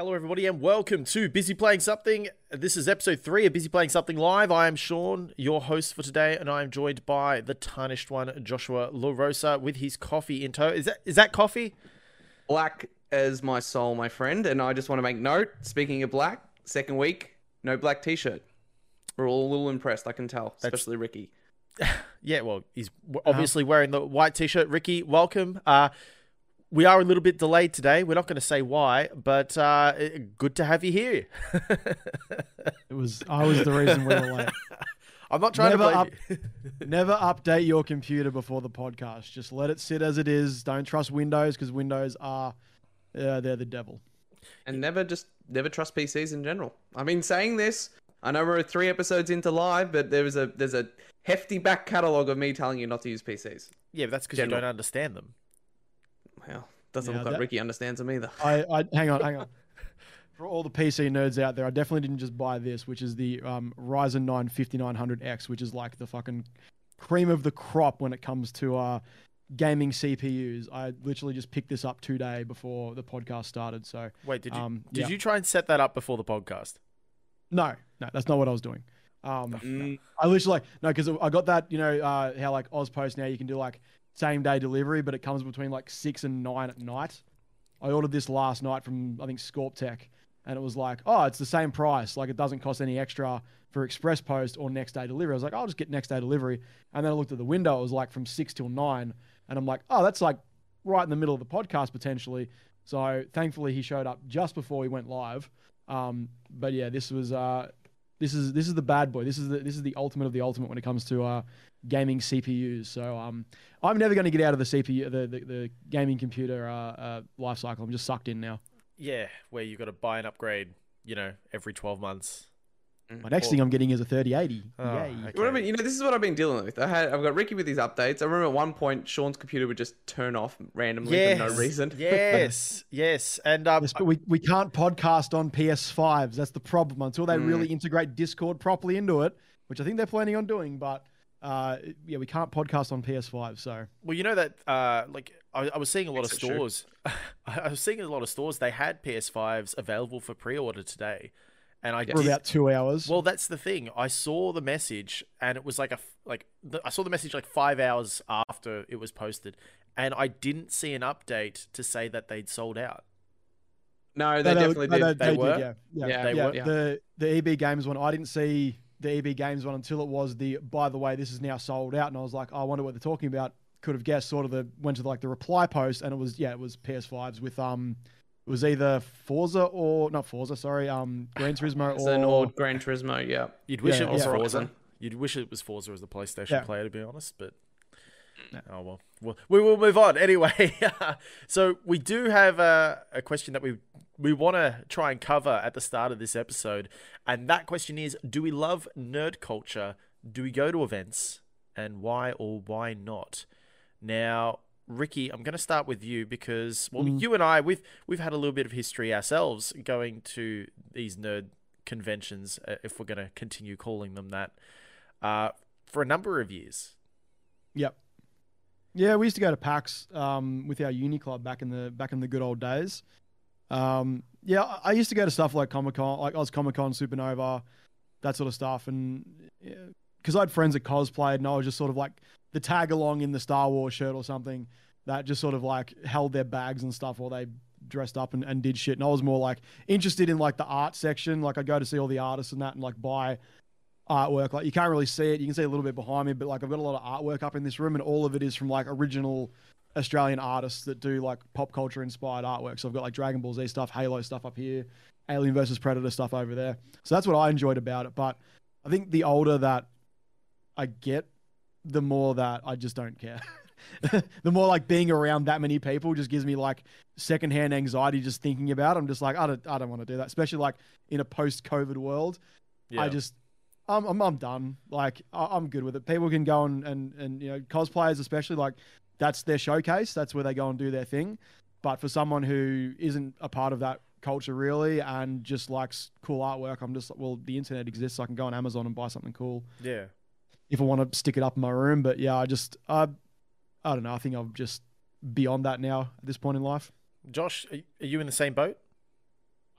Hello, everybody, and welcome to Busy Playing Something. This is episode three of Busy Playing Something Live. I am Sean, your host for today, and I am joined by the tarnished one, Joshua LaRosa, with his coffee in tow. Is that is that coffee? Black as my soul, my friend, and I just want to make note. Speaking of black, second week, no black t-shirt. We're all a little impressed, I can tell, That's- especially Ricky. Yeah, well, he's w- obviously wearing the white t-shirt. Ricky, welcome. Uh, we are a little bit delayed today. We're not going to say why, but uh, good to have you here. It was I was the reason we were late. I'm not trying Never to up- you. Never update your computer before the podcast. Just let it sit as it is. Don't trust Windows because Windows are uh, they're the devil. And never just never trust PCs in general. I've been saying this. I know we're three episodes into live, but there was a there's a hefty back catalogue of me telling you not to use PCs. Yeah, but that's because you don't understand them. Well, doesn't Yeah, look like that- Ricky understands them either. I, I hang on, hang on. For all the PC nerds out there, I definitely didn't just buy this, which is the um, Ryzen 9 5900X, which is like the fucking cream of the crop when it comes to uh, gaming CPUs. I literally just picked this up today before the podcast started. So Wait, did you Um, did yeah. you try and set that up before the podcast? no, no, that's not what I was doing. Um, Mm, I literally like no, because I got that. You know uh, how like Auspost now you can do like same day delivery, but it comes between like six and nine at night. I ordered this last night from I think Scorptec, and it was like, oh, it's the same price. Like it doesn't cost any extra for express post or next day delivery. I was like, I'll just get next day delivery, and then I looked at the window. It was like from six till nine, and I'm like, oh, that's like right in the middle of the podcast potentially. So thankfully he showed up just before we went live. Um, but yeah, this was uh, this is this is the bad boy. This is the this is the ultimate of the ultimate when it comes to uh, gaming CPUs. So um, I'm never going to get out of the CPU, the the, the gaming computer uh, uh, life cycle. I'm just sucked in now. Yeah, where you've got to buy an upgrade, you know, every 12 months. My next Or- thing I'm getting is a 3080. Oh, Yay. okay. What I mean, you know, this is what I've been dealing with. I had, I've got Ricky with these updates. I remember at one point Sean's computer would just turn off randomly Yes, for no reason. yes, yes. And um, Yes, but we, we can't podcast on PS5s. That's the problem until they Mm. really integrate Discord properly into it, which I think they're planning on doing. But uh, yeah, we can't podcast on PS5. So well, you know that, uh, like, I, I was seeing a lot of Makes stores. I was seeing a lot of stores. They had PS5s available for pre-order today, and I Yes. for did, about two hours. Well, that's the thing. I saw the message, and it was like a f- like the, I saw the message like five hours after it was posted, and I didn't see an update to say that they'd sold out. No, they No, definitely no, did. They, They did, were? yeah, yeah, Yeah, they yeah. were? Yeah. The the EB Games one, I didn't see the EB Games one until it was the. By the way, this is now sold out, and I was like, I wonder what they're talking about. Could have guessed. Sort of the went to like the reply post, and it was yeah, it was PS5s with um, it was either Forza or not Forza, sorry, um, Gran Turismo or, an old Gran Turismo, yeah. You'd wish Yeah, it was yeah. Forza. You'd wish it was Forza as the PlayStation Yeah. player, to be honest. But Yeah. oh well. well, we will move on anyway. so we do have a, a question that we we want to try and cover at the start of this episode, and that question is: Do we love nerd culture? Do we go to events, and why or why not? Now, Ricky, I'm going to start with you because well, Mm. you and I we've we've had a little bit of history ourselves going to these nerd conventions, uh, if we're going to continue calling them that, uh, for a number of years. Yep. Yeah, we used to go to PAX um, with our uni club back in the back in the good old days. Um, yeah, I- used to go to stuff like Comic Con, like Oz Comic Con, Supernova, that sort of stuff, and because I had friends that cosplayed, and I was just sort of like the tag along in the Star Wars shirt or something that just sort of like held their bags and stuff while they dressed up and, and did shit. And I was more like interested in like the art section. Like I go to see all the artists and that and like buy artwork. Like you can't really see it. You can see a little bit behind me, but like I've got a lot of artwork up in this room, and all of it is from like original Australian artists that do like pop culture inspired artwork. So I've got like Dragon Ball Z stuff, Halo stuff up here, Alien versus Predator stuff over there. So that's what I enjoyed about it. But I think the older that I get, the more that I just don't care. the more like being around that many people just gives me like secondhand anxiety just thinking about. It. I'm just like I don't I don't want to do that, especially like in a post COVID world. I just, I'm, I'm, I'm done. Like, I, I'm good with it. People can go and, and, and, you know, cosplayers, especially, like, that's their showcase. That's where they go and do their thing. But for someone who isn't a part of that culture really and just likes cool artwork, I'm just, like, well, the internet exists. So I can go on Amazon and buy something cool yeah. If I want to stick it up in my room. But yeah, I just, I, I don't know. I think I'm just beyond that now at this point in life. Josh, are are you in the same boat?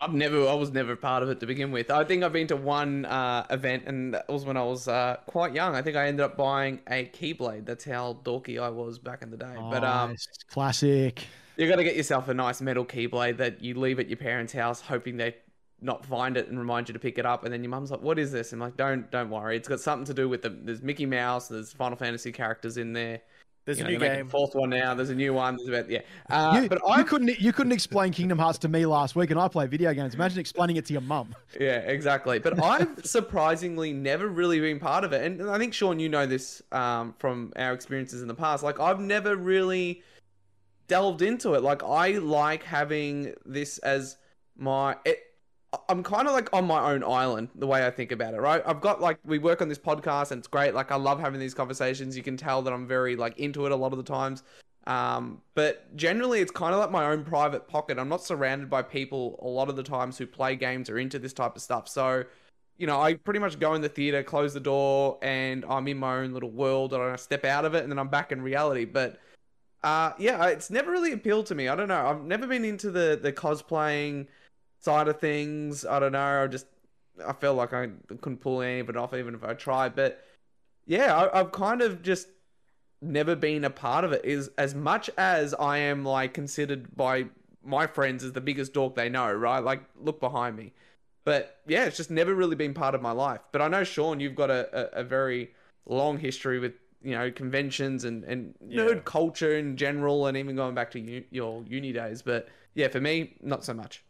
I've never, I was never part of it to begin with. I think I've been to one uh, event, and that was when I was uh, quite young. I think I ended up buying a Keyblade. That's how dorky I was back in the day. But um, Nice. classic. you got to get yourself a nice metal Keyblade that you leave at your parents' house, hoping they not find it and remind you to pick it up. And then your mum's like, "What is this?" I'm like, "Don't, don't worry. It's got something to do with the. There's Mickey Mouse. There's Final Fantasy characters in there. There's You a know, new game. a fourth one now. There's a new one. There's about yeah. Uh, you, but I couldn't you couldn't explain Kingdom Hearts to me last week, and I play video games. Imagine explaining it to your mum. Yeah, exactly. But I've surprisingly never really been part of it, and I think Sean, you know this um, from our experiences in the past. Like I've never really delved into it. Like I like having this as my. It, I'm kind of like on my own island the way I think about it, right? I've got like we work on this podcast and it's great. Like I love having these conversations. You can tell that I'm very like into it a lot of the times. Um, but generally, it's kind of like my own private pocket. I'm not surrounded by people a lot of the times who play games or into this type of stuff. So, you know, I pretty much go in the theater, close the door, and I'm in my own little world, and I step out of it, and then I'm back in reality. But uh, yeah, it's never really appealed to me. I don't know. I've never been into the the cosplaying side of things. I don't know. I just I felt like I couldn't pull any of it off, even if I tried. But yeah, I, I've kind of just never been a part of it is as much as I am like considered by my friends as the biggest dork they know, right? Like look behind me. But yeah, it's just never really been part of my life. But I know Sean, you've got a, a, a very long history with you know conventions and and Yeah. nerd culture in general, and even going back to u- your uni days. But yeah, for me, not so much.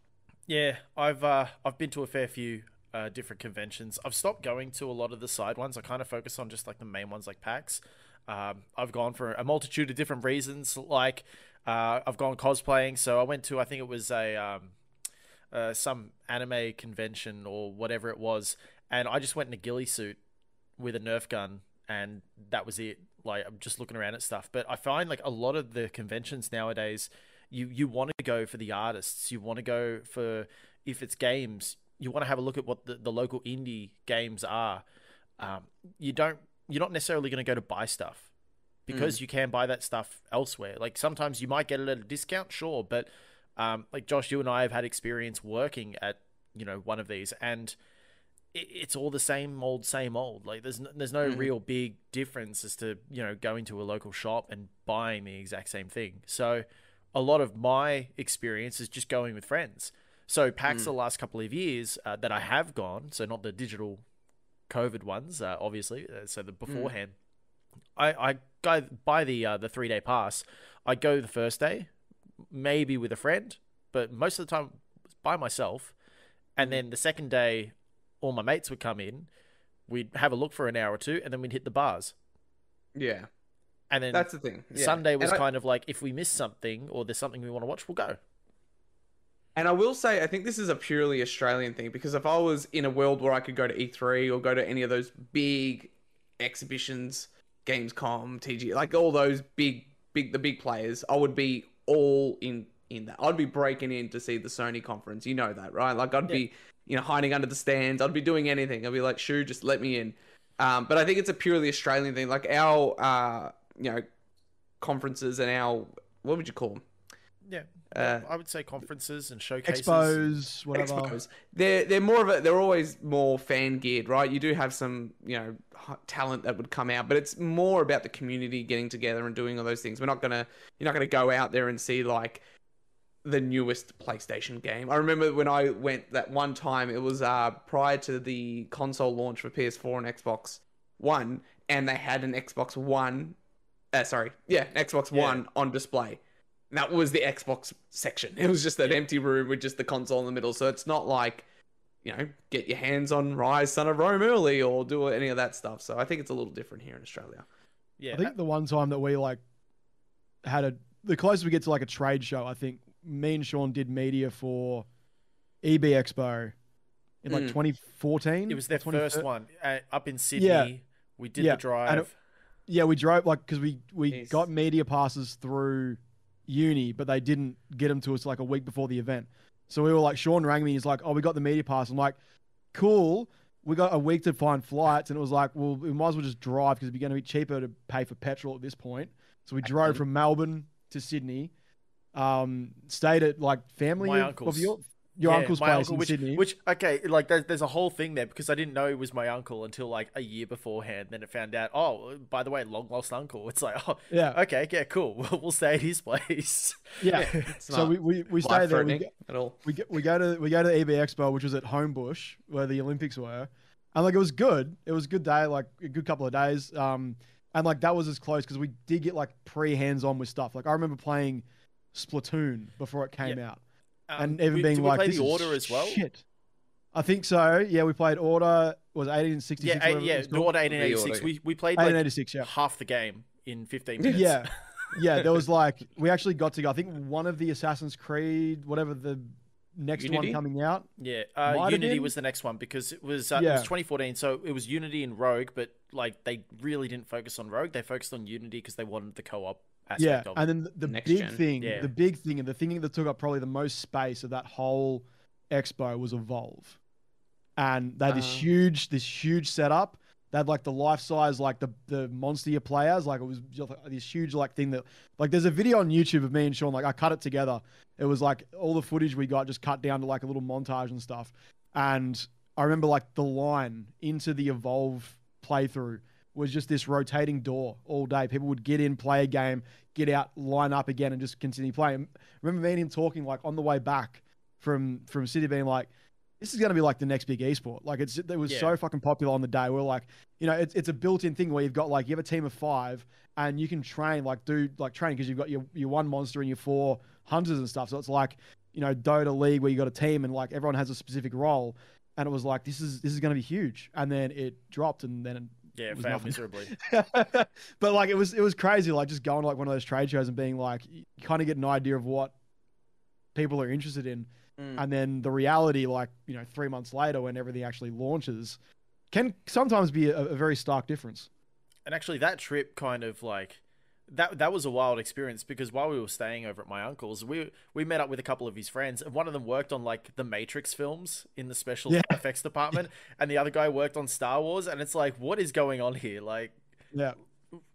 Yeah, I've uh, I've been to a fair few uh, different conventions. I've stopped going to a lot of the side ones. I kind of focus on just like the main ones, like PAX. Um, I've gone for a multitude of different reasons. Like uh, I've gone cosplaying, so I went to I think it was a um, uh, some anime convention or whatever it was, and I just went in a ghillie suit with a Nerf gun, and that was it. Like I'm just looking around at stuff, but I find like a lot of the conventions nowadays you you want to go for the artists. You want to go for if it's games you want to have a look at what the, the local indie games are. Um, you don't you're not necessarily going to go to buy stuff because you can buy that stuff elsewhere. Like sometimes you might get it at a discount sure but um, like josh you and i have had experience working at you know one of these and it, it's all the same old same old. Like there's no, there's no Mhm. real big difference as to you know going to a local shop and buying the exact same thing. So a lot of my experience is just going with friends. So PAX the last couple of years uh, that I have gone, so not the digital COVID ones, uh, obviously. Uh, so the beforehand, I I go buy the uh, the three day pass. I go the first day, maybe with a friend, but most of the time by myself. And then the second day, all my mates would come in. We'd have a look for an hour or two, and then we'd hit the bars. Yeah, And then that's the thing. Yeah. Sunday was And I- kind of like if we miss something or there's something we want to watch, we'll go. And I will say, I think this is a purely Australian thing because if I was in a world where I could go to E3 or go to any of those big exhibitions, Gamescom, TG, like all those big, big, the big players, I would be all in in that. I'd be breaking in to see the Sony conference. You know that, right? Like I'd be, you know, hiding under the stands. I'd be doing anything. I'd be like, "Shoo, just let me in." Um, but I think it's a purely Australian thing. Like our, uh, you know, conferences and our, what would you call them? Yeah. Uh, I would say conferences and showcases. Expos, whatever. Expos. They're they're more of a they're always more fan geared, right? You do have some you know talent that would come out, but it's more about the community getting together and doing all those things. We're not gonna you're not gonna go out there and see like the newest PlayStation game. I remember when I went that one time, it was uh prior to the console launch for PS4 and Xbox One, and they had an Xbox One, uh, sorry, yeah, Xbox Yeah. One on display. And that was the Xbox section. It was just an empty room with just the console in the middle. So it's not like, you know, get your hands on Ryse Son of Rome early or do any of that stuff. So I think it's a little different here in Australia. Yeah. I think the one time that we like had a the closest we get to like a trade show, I think me and Sean did media for EB Expo in like Mm. 2014. it was their 2013. first one uh, up in Sydney. Yeah. We did Yeah, the and drive. Yeah, we drove like because we we Jeez. got media passes through uni, but they didn't get them to us like a week before the event. So we were like, Sean rang me. He's like, "Oh, we got the media pass." I'm like, "Cool." We got a week to find flights, and it was like, "Well, we might as well just drive because it'd be going to be cheaper to pay for petrol at this point." So we drove from Melbourne to Sydney. Um, stayed at like family My of, uncle's. of your your Yeah, uncle's my place uncle, in which, Sydney. Which okay, like there's, there's a whole thing there because I didn't know it was my uncle until like a year beforehand. Then it found out. Oh, by the way, long lost uncle. It's like, oh, yeah, okay, yeah, cool. We'll, we'll stay at his place. yeah. It's so we, we, we stay there. We, life-threatening at all. we go, we go to we go to EB Expo, which was at Homebush, where the Olympics were, and like it was good. It was a good day, like a good couple of days. Um, and like that was as close because we did get like pre hands on with stuff. Like I remember playing Splatoon before it came out, Um, and even we- being did we like, play this the is order as well. Shit. I think so. Yeah, we played Order. Was eighteen sixty Yeah, six? eight, yeah, the order eighteen eighty six. order. We we played like eighteen eighty six. Yeah. half the game in fifteen minutes. Yeah. Yeah, there was like we actually got to go. I think one of the Assassin's Creed, whatever the next Unity? one coming out. Yeah, uh, Unity was the next one because it was uh, it was 2014, so it was Unity and Rogue, but like they really didn't focus on Rogue. They focused on Unity because they wanted the co-op aspect Yeah, and then the, the big gen. thing, Yeah. the big thing, and the thing that took up probably the most space of that whole expo was Evolve, and they had this Ah. huge, this huge setup. They had like the life size, like the the monster players, like it was just this huge like thing that, like there's a video on YouTube of me and Sean, like I cut it together. It was like all the footage we got just cut down to like a little montage and stuff, and I remember like the line into the Evolve playthrough was just this rotating door all day. People would get in, play a game, get out, line up again, and just continue playing. Remember me and him talking like on the way back from from Sydney, being like, "This is going to be like the next big esport." Like it's it was Yeah. so fucking popular on the day. We are like, you know, it's it's a built-in thing where you've got like you have a team of five and you can train like do like training because you've got your your one monster and your four hunters and stuff. So it's like you know Dota League where you got a team and like everyone has a specific role. And it was like this is this is going to be huge, and then it dropped, and then yeah, it was failed miserably. but like it was it was crazy like just going to like one of those trade shows and being like you kind of get an idea of what people are interested in Mm. and then the reality like you know three months later when everything actually launches can sometimes be a, a very stark difference And actually, that trip kind of like that that was a wild experience because while we were staying over at my uncle's, we we met up with a couple of his friends, and one of them worked on like the Matrix films in the special Yeah. effects department, and the other guy worked on Star Wars, and it's like, what is going on here? Like, yeah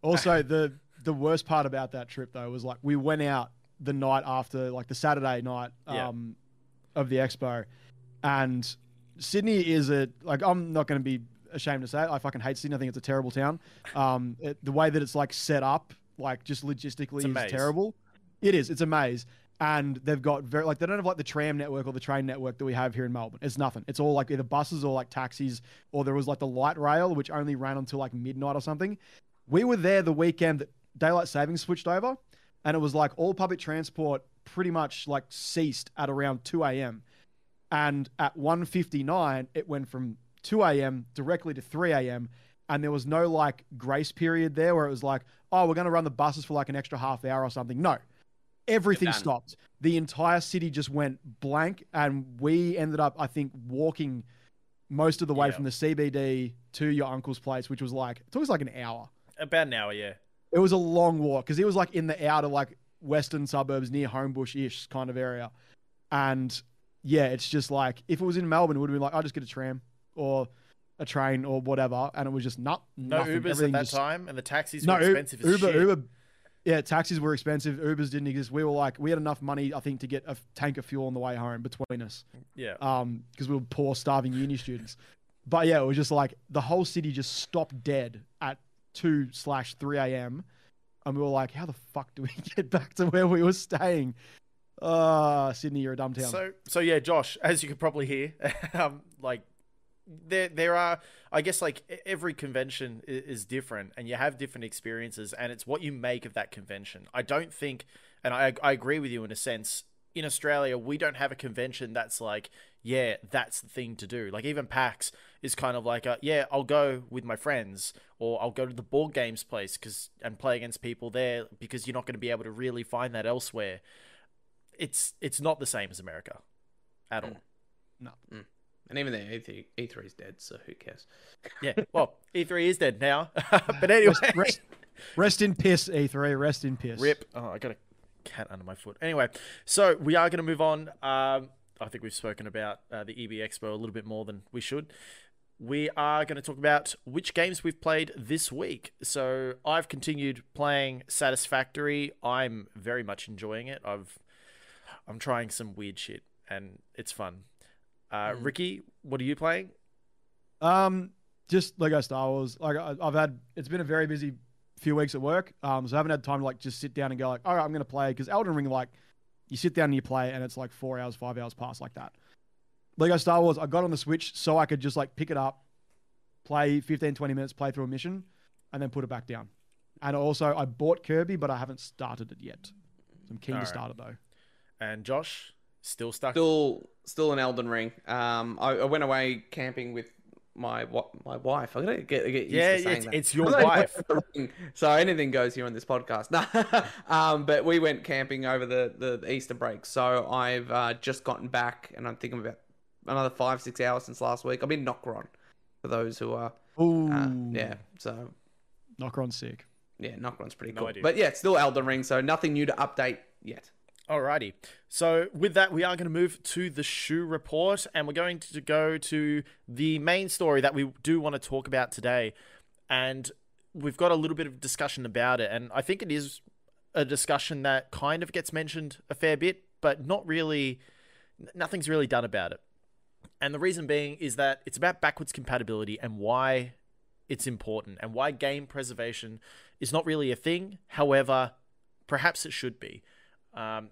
also the the worst part about that trip though was like we went out the night after like the saturday night Yeah. um of the expo and sydney is a like i'm not going to be ashamed to say it i fucking hate sydney i think it's a terrible town um it, the way that it's like set up like just logistically It's is terrible. It is. It's a maze. And they've got very like they don't have like the tram network or the train network that we have here in melbourne. It's nothing. It's all like either buses or like taxis or there was like the light rail which only ran until like midnight or something. We were there the weekend that daylight savings switched over and it was like all public transport pretty much like ceased at around 2 a.m and at 1.59 it went from 2 a.m directly to 3 a.m and there was no like grace period there where it was like oh we're going to run the buses for like an extra half hour or something no everything stopped the entire city just went blank and we ended up i think walking most of the way Yeah. from the cbd to your uncle's place which was like it took us like an hour about an hour, yeah. it was a long walk because it was like in the outer like western suburbs near Homebush ish kind of area. And yeah, it's just like if it was in Melbourne, it would have been like, I'll just get a tram or a train or whatever. And it was just not No nothing. Ubers Everything at that just- time, and the taxis No, were expensive as Uber. Uber. Yeah, taxis were expensive. Ubers didn't exist. We were like, we had enough money, I think, to get a tank of fuel on the way home between us Yeah, um because we were poor starving uni students but yeah it was just like the whole city just stopped dead at 2 slash 3 a.m and we were like how the fuck do we get back to where we were staying uh sydney you're a dumb town So so yeah, Josh, as you could probably hear, um, like there there are I guess like every convention is different, and you have different experiences, and it's what you make of that convention. I don't think, and I I agree with you in a sense. In Australia, we don't have a convention that's like, yeah, that's the thing to do. Like even PAX is kind of like, a, yeah, I'll go with my friends, or I'll go to the board games place because and play against people there because you're not going to be able to really find that elsewhere. It's it's not the same as America, at all. Mm. Mm. And even then, E3, E3 is dead, so who cares? Yeah. Well, E3 is dead now. but anyway, rest, rest, rest in piss e3 rest in piss rip. Oh, I got a cat under my foot. Anyway, so we are going to move on. Um, I think we've spoken about uh, the EB Expo a little bit more than we should. We are going to talk about which games we've played this week. So I've continued playing Satisfactory. I'm very much enjoying it. I've I'm trying some weird shit. and it's fun. Uh, Mm. Ricky, what are you playing? Um, just Lego Star Wars. Like I, I've had, it's been a very busy few weeks at work. Um, so I haven't had time to like just sit down and go like, all right, I'm gonna play because Elden Ring, like, you sit down and you play, and it's like four hours, five hours past like that. Lego Star Wars, I got on the Switch so I could just like pick it up, play 15, 20 minutes, play through a mission, and then put it back down. And also, I bought Kirby, but I haven't started it yet. So I'm keen Alright. to start it though. And Josh, still stuck. Still, still an Elden Ring. Um, I, I went away camping with my my wife. I gotta get, get used yeah, to saying it's, that. it's your wife. So anything goes here on this podcast. um, but we went camping over the, the Easter break. So I've uh, just gotten back, and I'm thinking about another five six hours since last week. I'm in Nokron. For those who are, Ooh, uh, yeah. So Nokron sick. yeah, Nokron's pretty No cool. idea. But yeah, it's still Elden Ring. So nothing new to update yet. Alrighty. So with that, we are going to move to the shoe report, and we're going to go to the main story that we do want to talk about today. And we've got a little bit of discussion about it, and I think it is a discussion that kind of gets mentioned a fair bit, but not really. Nothing's really done about it. And the reason being is that it's about backwards compatibility and why it's important and why game preservation is not really a thing. However, perhaps it should be. Um,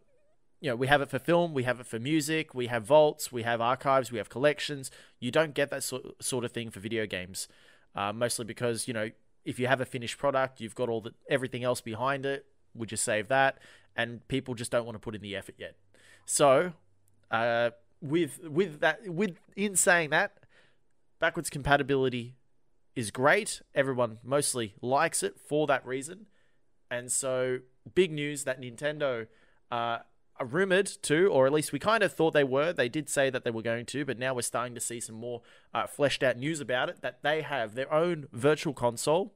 you know, we have it for film, we have it for music, we have vaults, we have archives, we have collections. You don't get that sort sort of thing for video games, uh, mostly because you know if you have a finished product, you've got all the everything else behind it. Would you save that? And people just don't want to put in the effort yet. So, uh, with with that, with in saying that, backwards compatibility is great. Everyone mostly likes it for that reason. And so, big news that Nintendo uh, are rumored to, or at least we kind of thought they were. They did say that they were going to, but now we're starting to see some more uh, fleshed out news about it. That they have their own virtual console,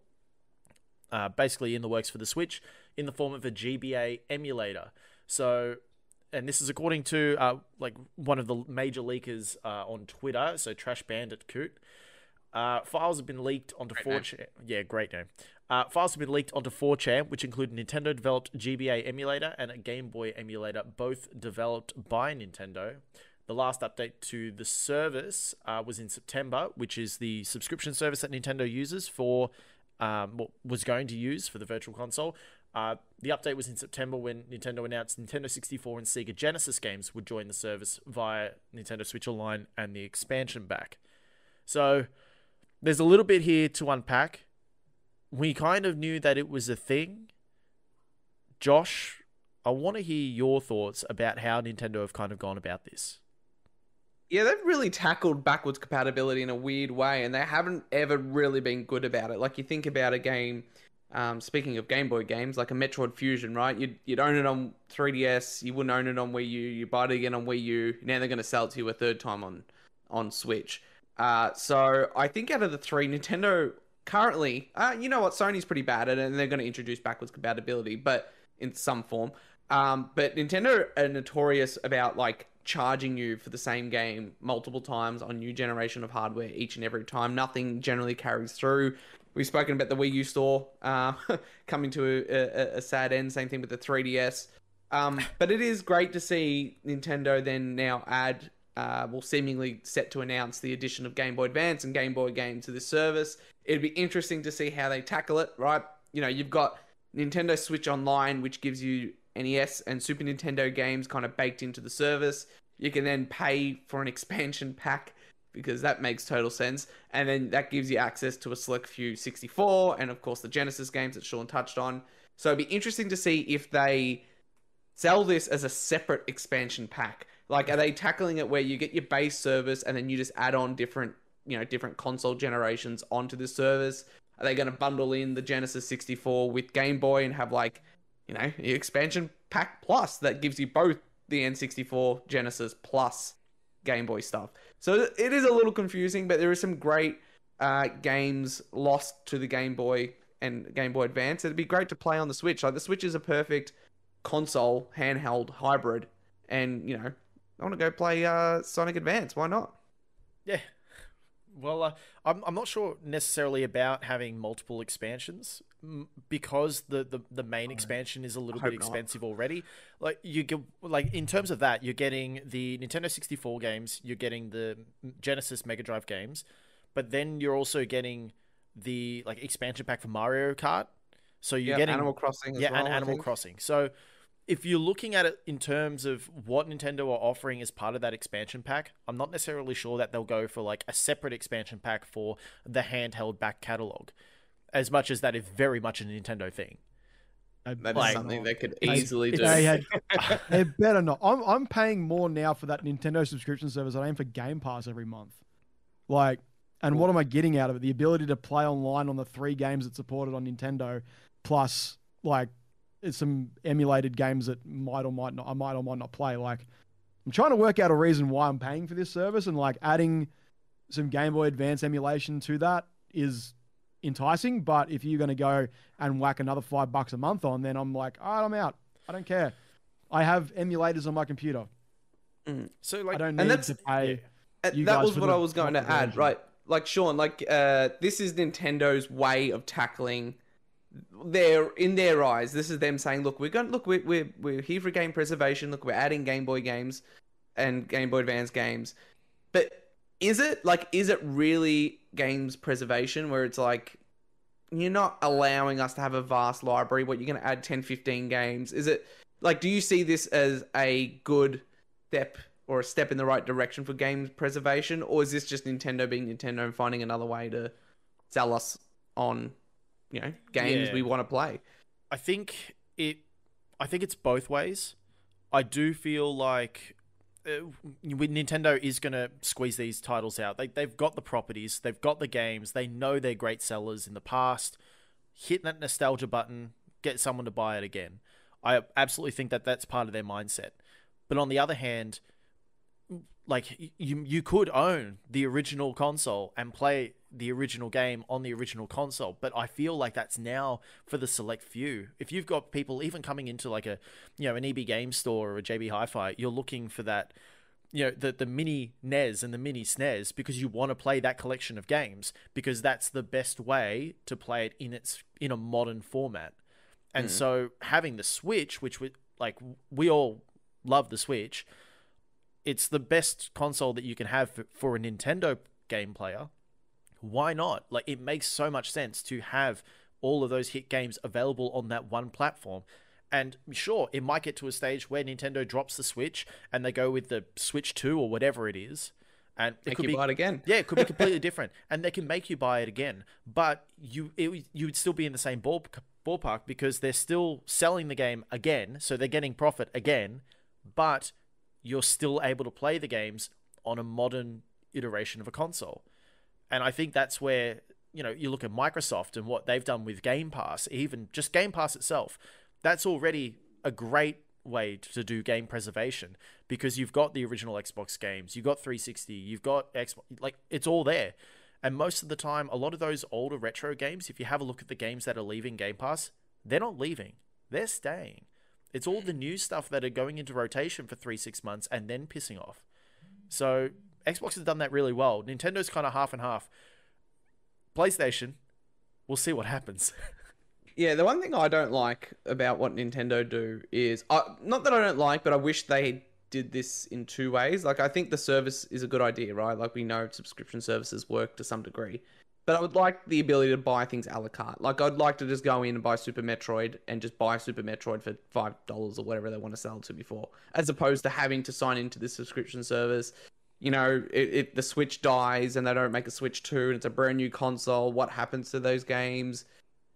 uh, basically in the works for the Switch, in the form of a GBA emulator. So, and this is according to uh, like one of the major leakers uh, on Twitter. So Trash Bandit Coot. Uh, files have been leaked onto Great name. 4chan. Yeah, great name. Uh, files have been leaked onto 4chan, which include Nintendo developed GBA emulator and a Game Boy emulator, both developed by Nintendo. The last update to the service uh, was in September, which is the subscription service that Nintendo uses for, um, what was going to use for the Virtual Console. Uh, the update was in September when Nintendo announced Nintendo 64 and Sega Genesis games would join the service via Nintendo Switch Online and the expansion back. So there's a little bit here to unpack. We kind of knew that it was a thing. Josh, I want to hear your thoughts about how Nintendo have kind of gone about this. Yeah, they've really tackled backwards compatibility in a weird way, and they haven't ever really been good about it. Like you think about a game, um, speaking of Game Boy games, like a Metroid Fusion, right? You'd, you'd own it on 3DS, you wouldn't own it on Wii U, you buy it again on Wii U. Now they're going to sell it to you a third time on on Switch. Uh, so I think out of the three, Nintendo currently, uh, you know what, Sony's pretty bad at it, and they're going to introduce backwards compatibility, but in some form. Um, but Nintendo are notorious about like charging you for the same game multiple times on new generation of hardware each and every time. Nothing generally carries through. We've spoken about the Wii U store uh, coming to a, a, a sad end. Same thing with the 3DS. Um, but it is great to see Nintendo then now add, uh, well, seemingly set to announce the addition of Game Boy Advance and Game Boy games to this service. It'd be interesting to see how they tackle it, right? You know, you've got Nintendo Switch Online, which gives you NES and Super Nintendo games kind of baked into the service. You can then pay for an expansion pack because that makes total sense. And then that gives you access to a select few 64 and, of course, the Genesis games that Sean touched on. So it'd be interesting to see if they sell this as a separate expansion pack. Like, are they tackling it where you get your base service and then you just add on different, you know, different console generations onto the service? Are they going to bundle in the Genesis 64 with Game Boy and have like, you know, the expansion pack plus that gives you both the N64 Genesis plus Game Boy stuff? So it is a little confusing, but there are some great uh, games lost to the Game Boy and Game Boy Advance. It'd be great to play on the Switch. Like the Switch is a perfect console handheld hybrid, and you know, I want to go play uh, Sonic Advance. Why not? Yeah. Well, uh, I'm I'm not sure necessarily about having multiple expansions because the, the, the main expansion is a little bit not. expensive already. Like you get like in terms of that, you're getting the Nintendo 64 games, you're getting the Genesis Mega Drive games, but then you're also getting the like expansion pack for Mario Kart. So you're Yeah, getting Animal Crossing as yeah, well. and Animal. Crossing. So if you're looking at it in terms of what Nintendo are offering as part of that expansion pack, I'm not necessarily sure that they'll go for like a separate expansion pack for the handheld back catalog, as much as that is very much a Nintendo thing. That is Like- something they could They- easily do. They had, they better not. I'm I'm paying more now for that Nintendo subscription service than I am for Game Pass every month. Like, and what am I getting out of it? The ability to play online on the three games that supported on Nintendo, plus like it's some emulated games that might or might not I might or might not play. Like, I'm trying to work out a reason why I'm paying for this service, and like adding some Game Boy Advance emulation to that is enticing. But if you're going to go and whack another five bucks a month on, then I'm like, all right, I'm out. I don't care. I have emulators on my computer. So like, I don't need to pay. You that was what I was going to add, version. right? Like Sean, like uh, this is Nintendo's way of tackling their in their eyes. This is them saying, "Look, we're going. Look, we're we're we're here for game preservation. Look, we're adding Game Boy games and Game Boy Advance games." But is it like is it really games preservation where it's like you're not allowing us to have a vast library what you're going to add 10 15 games is it like do you see this as a good step or a step in the right direction for games preservation or is this just nintendo being nintendo and finding another way to sell us on you know games Yeah. we want to play I think it. I think it's both ways. I do feel like uh, Nintendo is going to squeeze these titles out. They they've got the properties, they've got the games, they know they're great sellers in the past. Hit that nostalgia button, get someone to buy it again. I absolutely think that that's part of their mindset. But on the other hand, like you you could own the original console and play the original game on the original console but i feel like that's now for the select few if you've got people even coming into like a you know an eb game store or a jb hi-fi you're looking for that you know the the mini NES and the mini SNES because you want to play that collection of games because that's the best way to play it in its in a modern format. And mm. so having the Switch, which we like we all love the Switch, it's the best console that you can have for, for a Nintendo game player. Why not? Like it makes so much sense to have all of those hit games available on that one platform. And sure, it might get to a stage where Nintendo drops the Switch and they go with the Switch 2 or whatever it is. And it make could be buy it again yeah, it could be completely different, and they can make you buy it again. But you, it, you would still be in the same ball, ballpark because they're still selling the game again, so they're getting profit again. But you're still able to play the games on a modern iteration of a console, and I think that's where you know you look at Microsoft and what they've done with Game Pass, even just Game Pass itself. That's already a great way to do game preservation because you've got the original Xbox games, you've got 360, you've got Xbox, like it's all there. And most of the time, a lot of those older retro games, if you have a look at the games that are leaving Game Pass, they're not leaving, they're staying. It's all the new stuff that are going into rotation for three, six months and then pissing off. So Xbox has done that really well. Nintendo's kind of half and half. PlayStation, we'll see what happens. Yeah, the one thing I don't like about what Nintendo do is, uh, not that I don't like, but I wish they did this in two ways. Like, I think the service is a good idea, right? Like, we know subscription services work to some degree. But I would like the ability to buy things a la carte. Like, I'd like to just go in and buy Super Metroid and just buy Super Metroid for $5 or whatever they want to sell it to before, as opposed to having to sign into this subscription service. You know, if, the Switch dies and they don't make a Switch 2 and it's a brand new console, what happens to those games?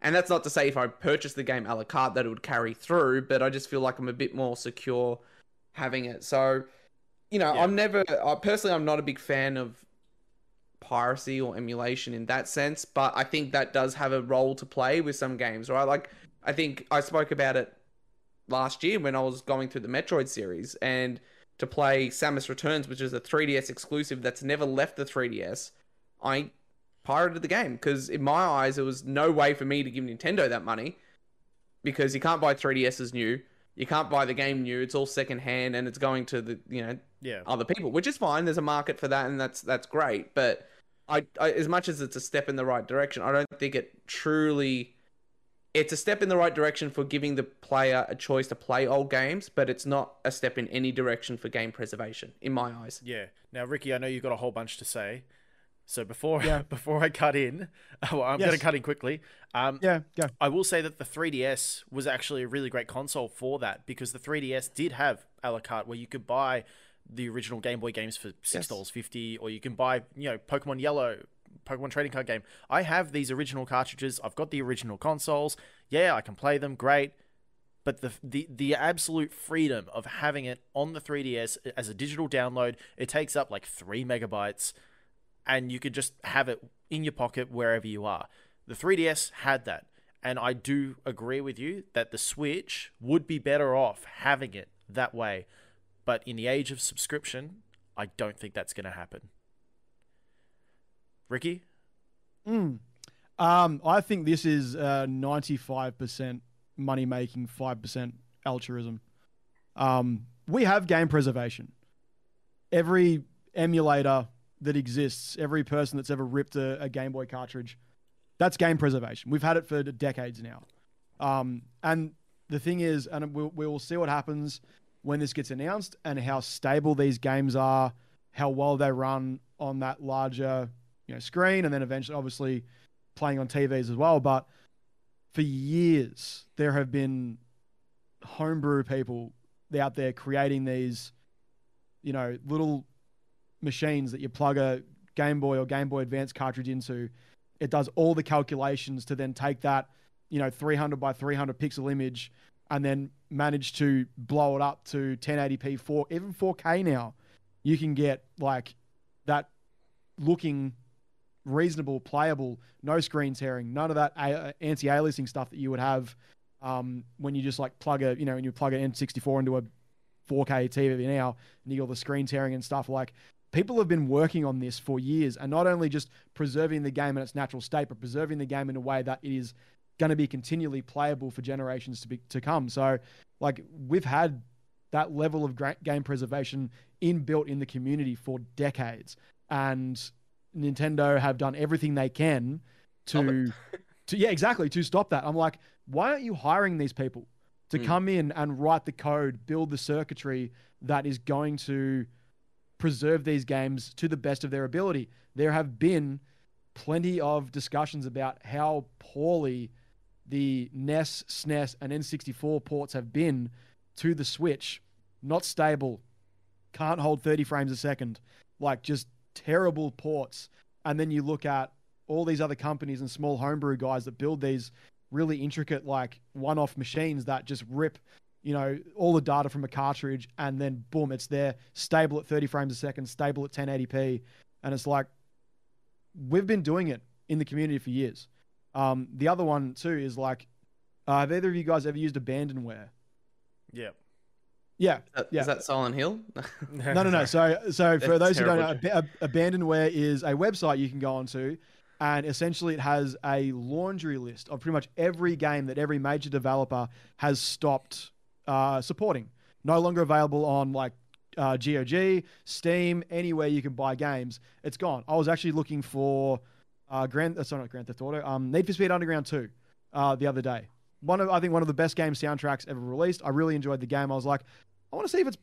And that's not to say if I purchase the game a la carte that it would carry through, but I just feel like I'm a bit more secure having it. So, you know, Yeah. I'm never, I personally, I'm not a big fan of piracy or emulation in that sense, but I think that does have a role to play with some games, right? Like, I think I spoke about it last year when I was going through the Metroid series and to play Samus Returns, which is a 3DS exclusive that's never left the 3DS, I pirated the game because in my eyes there was no way for me to give Nintendo that money because you can't buy 3DSs new, you can't buy the game new, it's all second hand and it's going to the you know yeah. other people, which is fine. There's a market for that and that's that's great, but I, I as much as it's a step in the right direction, I don't think it truly. It's a step in the right direction for giving the player a choice to play old games, but it's not a step in any direction for game preservation, in my eyes. Yeah. Now, Ricky, I know you've got a whole bunch to say. So before Yeah. before I cut in, well, I'm going to cut in quickly. Um, Yeah, go. I will say that the 3DS was actually a really great console for that because the 3DS did have a la carte where you could buy the original Game Boy games for six dollars fifty, or you can buy you know Pokemon Yellow, Pokemon trading card game. I have these original cartridges. I've got the original consoles. Yeah, I can play them. Great. But the, the the absolute freedom of having it on the 3DS as a digital download, it takes up like three megabytes, and you could just have it in your pocket wherever you are. The 3DS had that, and I do agree with you that the Switch would be better off having it that way. But in the age of subscription, I don't think that's going to happen. Ricky? Mm. Um, I think this is uh, 95% money making, 5% altruism. Um, we have game preservation. Every emulator that exists, every person that's ever ripped a, a Game Boy cartridge, that's game preservation. We've had it for decades now. Um, and the thing is, and we'll, we'll see what happens when this gets announced and how stable these games are, how well they run on that larger you know screen, and then eventually, obviously, playing on TVs as well. But for years, there have been homebrew people out there creating these, you know, little machines that you plug a Game Boy or Game Boy Advance cartridge into. It does all the calculations to then take that, you know, 300 by 300 pixel image and then manage to blow it up to 1080p, 4 even 4K now. You can get like that looking reasonable, playable, no screen tearing, none of that a- anti-aliasing stuff that you would have um, when you just like plug a, you know, when you plug an N64 into a 4K TV now, and you get all the screen tearing and stuff. Like people have been working on this for years, and not only just preserving the game in its natural state, but preserving the game in a way that it is going to be continually playable for generations to be to come. So, like we've had that level of game preservation inbuilt in the community for decades, and Nintendo have done everything they can to, to yeah, exactly to stop that. I'm like, why aren't you hiring these people to Mm. come in and write the code, build the circuitry that is going to preserve these games to the best of their ability? There have been plenty of discussions about how poorly the NES, SNES, and N64 ports have been to the Switch. Not stable, can't hold 30 frames a second, like just terrible ports. And then you look at all these other companies and small homebrew guys that build these really intricate, like one off machines that just rip, you know, all the data from a cartridge and then boom, it's there, stable at 30 frames a second, stable at 1080p. And it's like, we've been doing it in the community for years. Um, the other one too is like, uh, have either of you guys ever used abandonware? Yeah. Yeah, Is that, Yeah. is that Silent Hill? no, no, no. So, so for That's those who don't know. Ab- Abandonware is a website you can go onto, and essentially it has a laundry list of pretty much every game that every major developer has stopped uh, supporting. No longer available on like uh, GOG, Steam, anywhere you can buy games. It's gone. I was actually looking for uh, Grand, uh, sorry, not Grand Theft Auto, um, Need for Speed Underground 2 uh, the other day. One of, I think one of the best game soundtracks ever released. I really enjoyed the game. I was like, I want to see if it's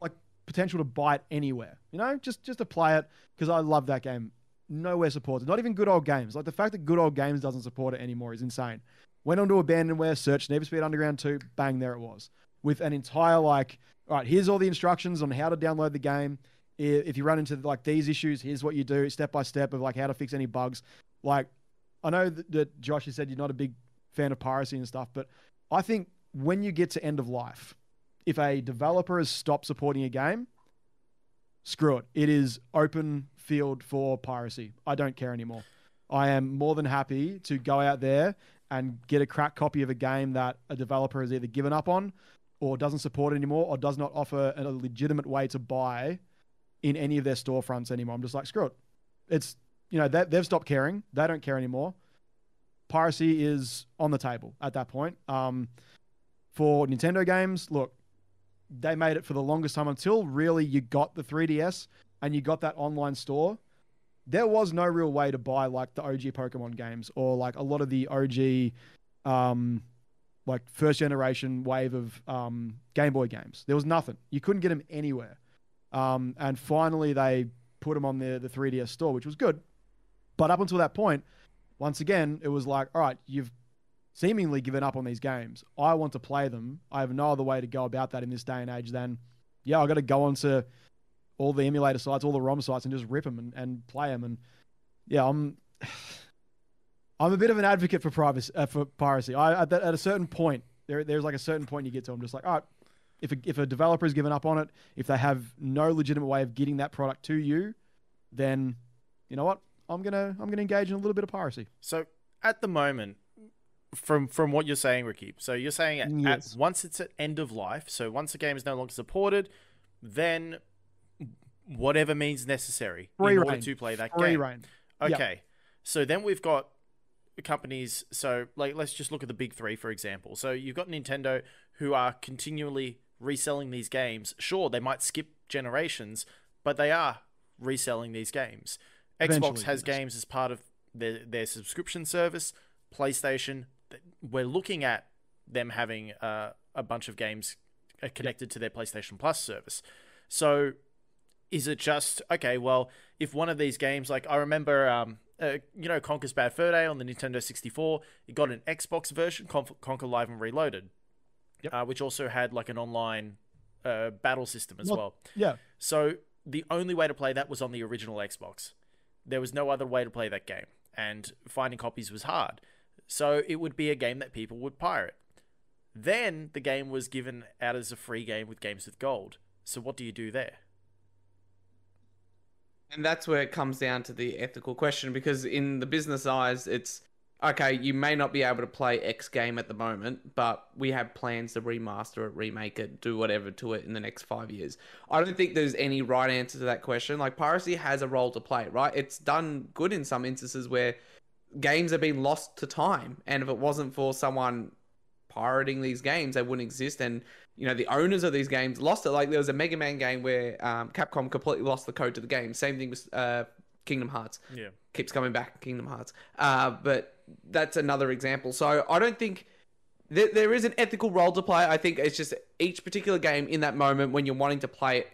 like potential to buy it anywhere. You know, just just to play it because I love that game. Nowhere supports it. Not even good old games. Like the fact that good old games doesn't support it anymore is insane. Went onto Abandonware, searched for Speed Underground 2, bang, there it was. With an entire like, all right, here's all the instructions on how to download the game. If you run into like these issues, here's what you do, step by step of like how to fix any bugs. Like, I know that, Josh, you said you're not a big fan of piracy and stuff, but I think when you get to end of life, if a developer has stopped supporting a game, screw it. It is open field for piracy. I don't care anymore. I am more than happy to go out there and get a crack copy of a game that a developer has either given up on or doesn't support anymore or does not offer a legitimate way to buy in any of their storefronts anymore. I'm just like, screw it. It's, you know, they, they've stopped caring. They don't care anymore. Piracy is on the table at that point. Um, for Nintendo games, look, they made it for the longest time until really you got the 3DS and you got that online store. there was no real way to buy like the OG Pokemon games or like a lot of the OG, um, like first generation wave of um, Game Boy games. There was nothing. You couldn't get them anywhere. Um, and finally, they put them on the the 3DS store, which was good. But up until that point, once again, it was like, all right, you've seemingly given up on these games. I want to play them. I have no other way to go about that in this day and age than, yeah, I got to go onto all the emulator sites, all the ROM sites, and just rip them and, and play them. And yeah, I'm I'm a bit of an advocate for privacy uh, for piracy. I at, at a certain point, there there's like a certain point you get to. I'm just like, all right, if a, if a developer has given up on it, if they have no legitimate way of getting that product to you, then you know what? I'm gonna I'm gonna engage in a little bit of piracy. So at the moment, from from what you're saying, Ricky, so you're saying at, Yes. at once it's at end of life, so once the game is no longer supported, then whatever means necessary Free in order to play that Free game. reign. Yep. Okay. So then we've got companies. So, like, let's just look at the big three, for example. So, you've got Nintendo who are continually reselling these games. Sure, they might skip generations, but they are reselling these games. Xbox has yes. games as part of their, their subscription service. PlayStation, we're looking at them having uh, a bunch of games uh, connected to their PlayStation Plus service. So, is it just okay? Well, if one of these games, like I remember, um, uh, you know, Conker's Bad Fur Day on the Nintendo 64, it got an Xbox version, Con- Conker Live and Reloaded, Yep. uh, which also had like an online uh, battle system as Well- well. Yeah. So the only way to play that was on the original Xbox. There was no other way to play that game, and finding copies was hard. So it would be a game that people would pirate. Then the game was given out as a free game with Games with Gold. So what do you do there? And that's where it comes down to the ethical question because in the business eyes, it's okay, you may not be able to play X game at the moment, but we have plans to remaster it, remake it, do whatever to it in the next five years. I don't think there's any right answer to that question. Like, piracy has a role to play, right? It's done good in some instances where games have been lost to time. And if it wasn't for someone pirating these games, they wouldn't exist. And you know the owners of these games lost it. Like there was a Mega Man game where um, Capcom completely lost the code to the game. Same thing with uh, Kingdom Hearts. Yeah. Keeps coming back, Kingdom Hearts. Uh, but that's another example. So I don't think there, there is an ethical role to play. I think it's just each particular game in that moment when you're wanting to play it,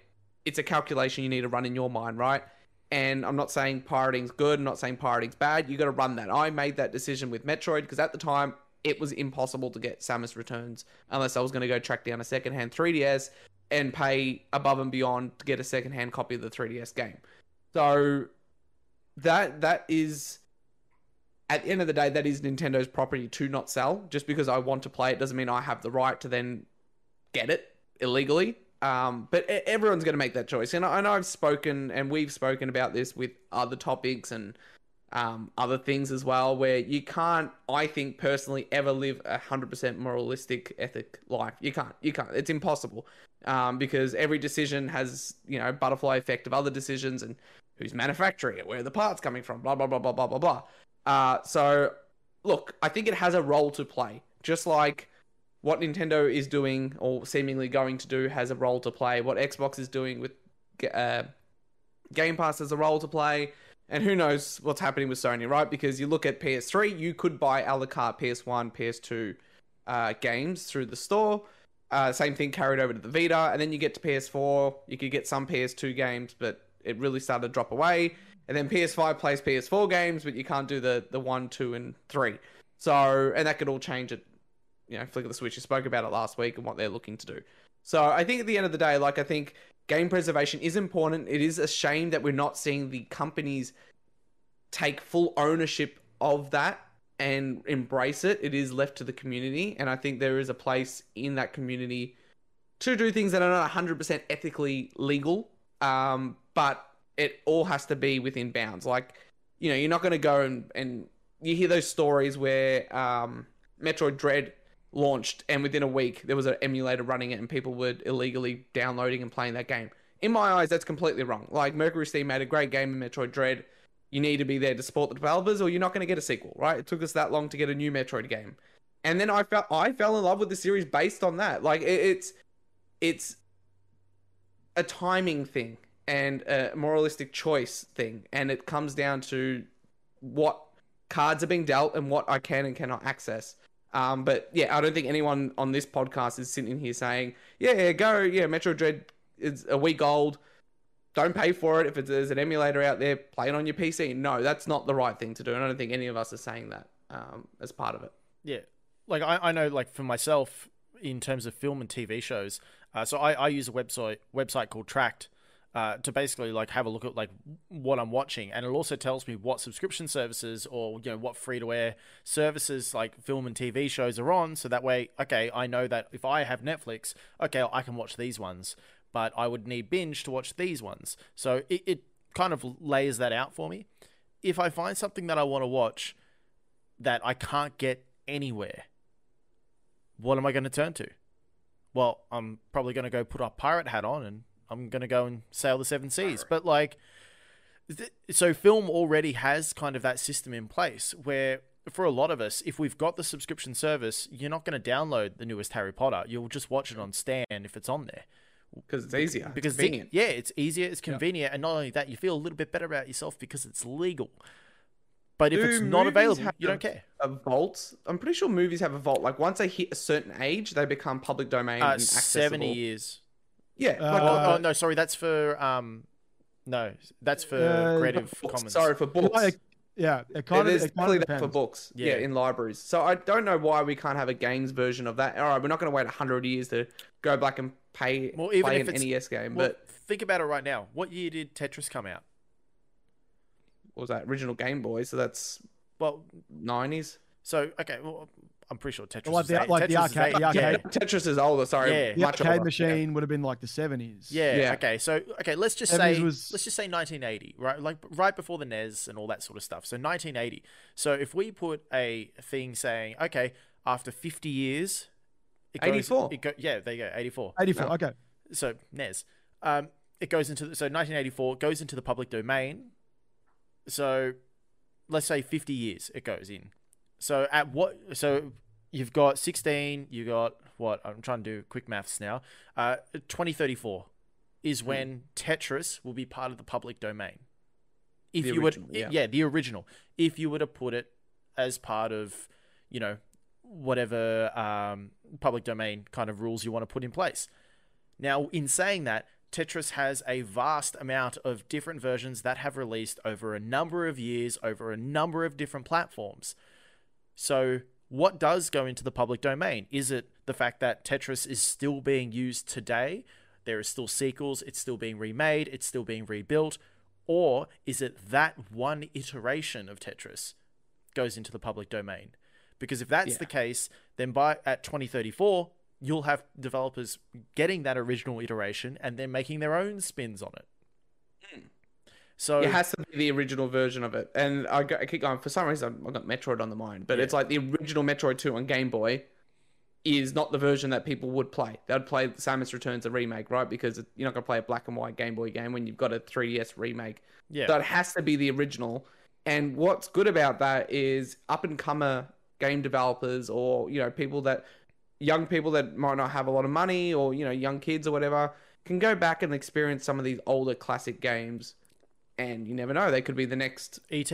it's a calculation you need to run in your mind, right? And I'm not saying pirating's good. I'm not saying pirating's bad. You got to run that. I made that decision with Metroid because at the time it was impossible to get Samus Returns unless I was going to go track down a secondhand 3DS and pay above and beyond to get a secondhand copy of the 3DS game. So that that is at the end of the day that is Nintendo's property to not sell. Just because I want to play it doesn't mean I have the right to then get it illegally. Um, but everyone's going to make that choice, and I, I know I've spoken and we've spoken about this with other topics and um, other things as well, where you can't, I think personally, ever live a hundred percent moralistic ethic life. You can't, you can't. It's impossible um, because every decision has you know butterfly effect of other decisions and who's manufacturing it, where the parts coming from, blah blah blah blah blah blah blah. Uh, so look, I think it has a role to play, just like what Nintendo is doing or seemingly going to do has a role to play. What Xbox is doing with uh, Game Pass has a role to play. And who knows what's happening with Sony, right? Because you look at PS3, you could buy a la carte PS1, PS2 uh, games through the store. Uh, same thing carried over to the Vita. And then you get to PS4, you could get some PS2 games, but it really started to drop away. And then PS5 plays PS4 games, but you can't do the, the 1, 2, and 3. So, and that could all change at, you know, Flick of the Switch. You spoke about it last week and what they're looking to do. So I think at the end of the day, like, I think game preservation is important. It is a shame that we're not seeing the companies take full ownership of that and embrace it. It is left to the community, and I think there is a place in that community to do things that are not 100% ethically legal, um, but it all has to be within bounds. Like, you know, you're not going to go and, and you hear those stories where um, Metroid Dread launched and within a week there was an emulator running it and people were illegally downloading and playing that game. In my eyes, that's completely wrong. Like Mercury Steam made a great game in Metroid Dread. You need to be there to support the developers, or you're not going to get a sequel, right? It took us that long to get a new Metroid game, and then I felt I fell in love with the series based on that. Like it, it's it's a timing thing. and a moralistic choice thing, and it comes down to what cards are being dealt and what I can and cannot access. Um, but yeah, I don't think anyone on this podcast is sitting here saying, "Yeah, yeah go, yeah, Metroid Dread is a week old. Don't pay for it. If it's, there's an emulator out there, play it on your PC." No, that's not the right thing to do, and I don't think any of us are saying that um, as part of it. Yeah, like I, I know, like for myself, in terms of film and TV shows, uh, so I, I use a website website called Trakt. Uh, to basically like have a look at like what I'm watching, and it also tells me what subscription services or you know what free to air services like film and TV shows are on. So that way, okay, I know that if I have Netflix, okay, I can watch these ones, but I would need binge to watch these ones. So it, it kind of lays that out for me. If I find something that I want to watch that I can't get anywhere, what am I going to turn to? Well, I'm probably going to go put a pirate hat on and I'm going to go and sail the seven seas. But like, th- so film already has kind of that system in place where for a lot of us, if we've got the subscription service, you're not going to download the newest Harry Potter. You'll just watch it on Stan if it's on there. Because it's easier. Because it's convenient. yeah, it's easier, it's convenient, and not only that, you feel a little bit better about yourself because it's legal. But if Do it's not available, have you don't care. A vault. I'm pretty sure movies have a vault. Like once they hit a certain age, they become public domain Uh, and accessible. Seventy years. Yeah. Uh, like, oh, Uh, oh, no, sorry, that's for um, no, that's for Uh, Creative books. Commons. Sorry for books. Like, yeah, it Yeah, kind of there's it kind definitely of that for books. Yeah. Yeah. in libraries. So I don't know why we can't have a games version of that. All right, we're not going to wait hundred years to go back and pay Well, even play if an it's- NES game. Well, but think about it right now. What year did Tetris come out? what was that original Game Boy? So that's Well, nineties. so okay, well, I'm pretty sure Tetris. Like was the- eight- like the Tetris is arcade- eight- the yeah. Tetris is older. Sorry, Yeah. The much arcade older. machine would have been like the seventies. Yeah, Yeah. Okay. So okay, let's just say was- let's just say 1980, right? Like right before the NES and all that sort of stuff. So 1980. So if we put a thing saying, okay, after 50 years, it goes, 84. It go, yeah, there you go, 84. eighty four. No. Okay, So NES. Um, it goes into the, so 1984 goes into the public domain. So let's say 50 years it goes in. So at what? So you've got 16. You got what? I'm trying to do quick maths now. Uh, 2034 is Hmm. when Tetris will be part of the public domain. If The you would, yeah. yeah. the original. If you were to put it as part of, you know, whatever um, public domain kind of rules you want to put in place. Now, in saying that, Tetris has a vast amount of different versions that have released over a number of years, over a number of different platforms. So, what does go into the public domain? Is it the fact that Tetris is still being used today? There are still sequels, it's still being remade, it's still being rebuilt? Or is it that one iteration of Tetris goes into the public domain? Because if that's Yeah. the case, then by at 2034, you'll have developers getting that original iteration and then making their own spins on it. So It has to be the original version of it. And I, go, I keep going. For some reason, I've got Metroid on the mind. But Yeah. it's like the original Metroid 2 on Game Boy is not the version that people would play. They'd play Samus Returns, a remake, right? Because you're not going to play a black and white Game Boy game when you've got a 3DS remake. yeah, So it has to be the original. And what's good about that is up and comer game developers or, you know, people that young people that might not have a lot of money or, you know, young kids or whatever can go back and experience some of these older classic games. And you never know, they could be the next ET.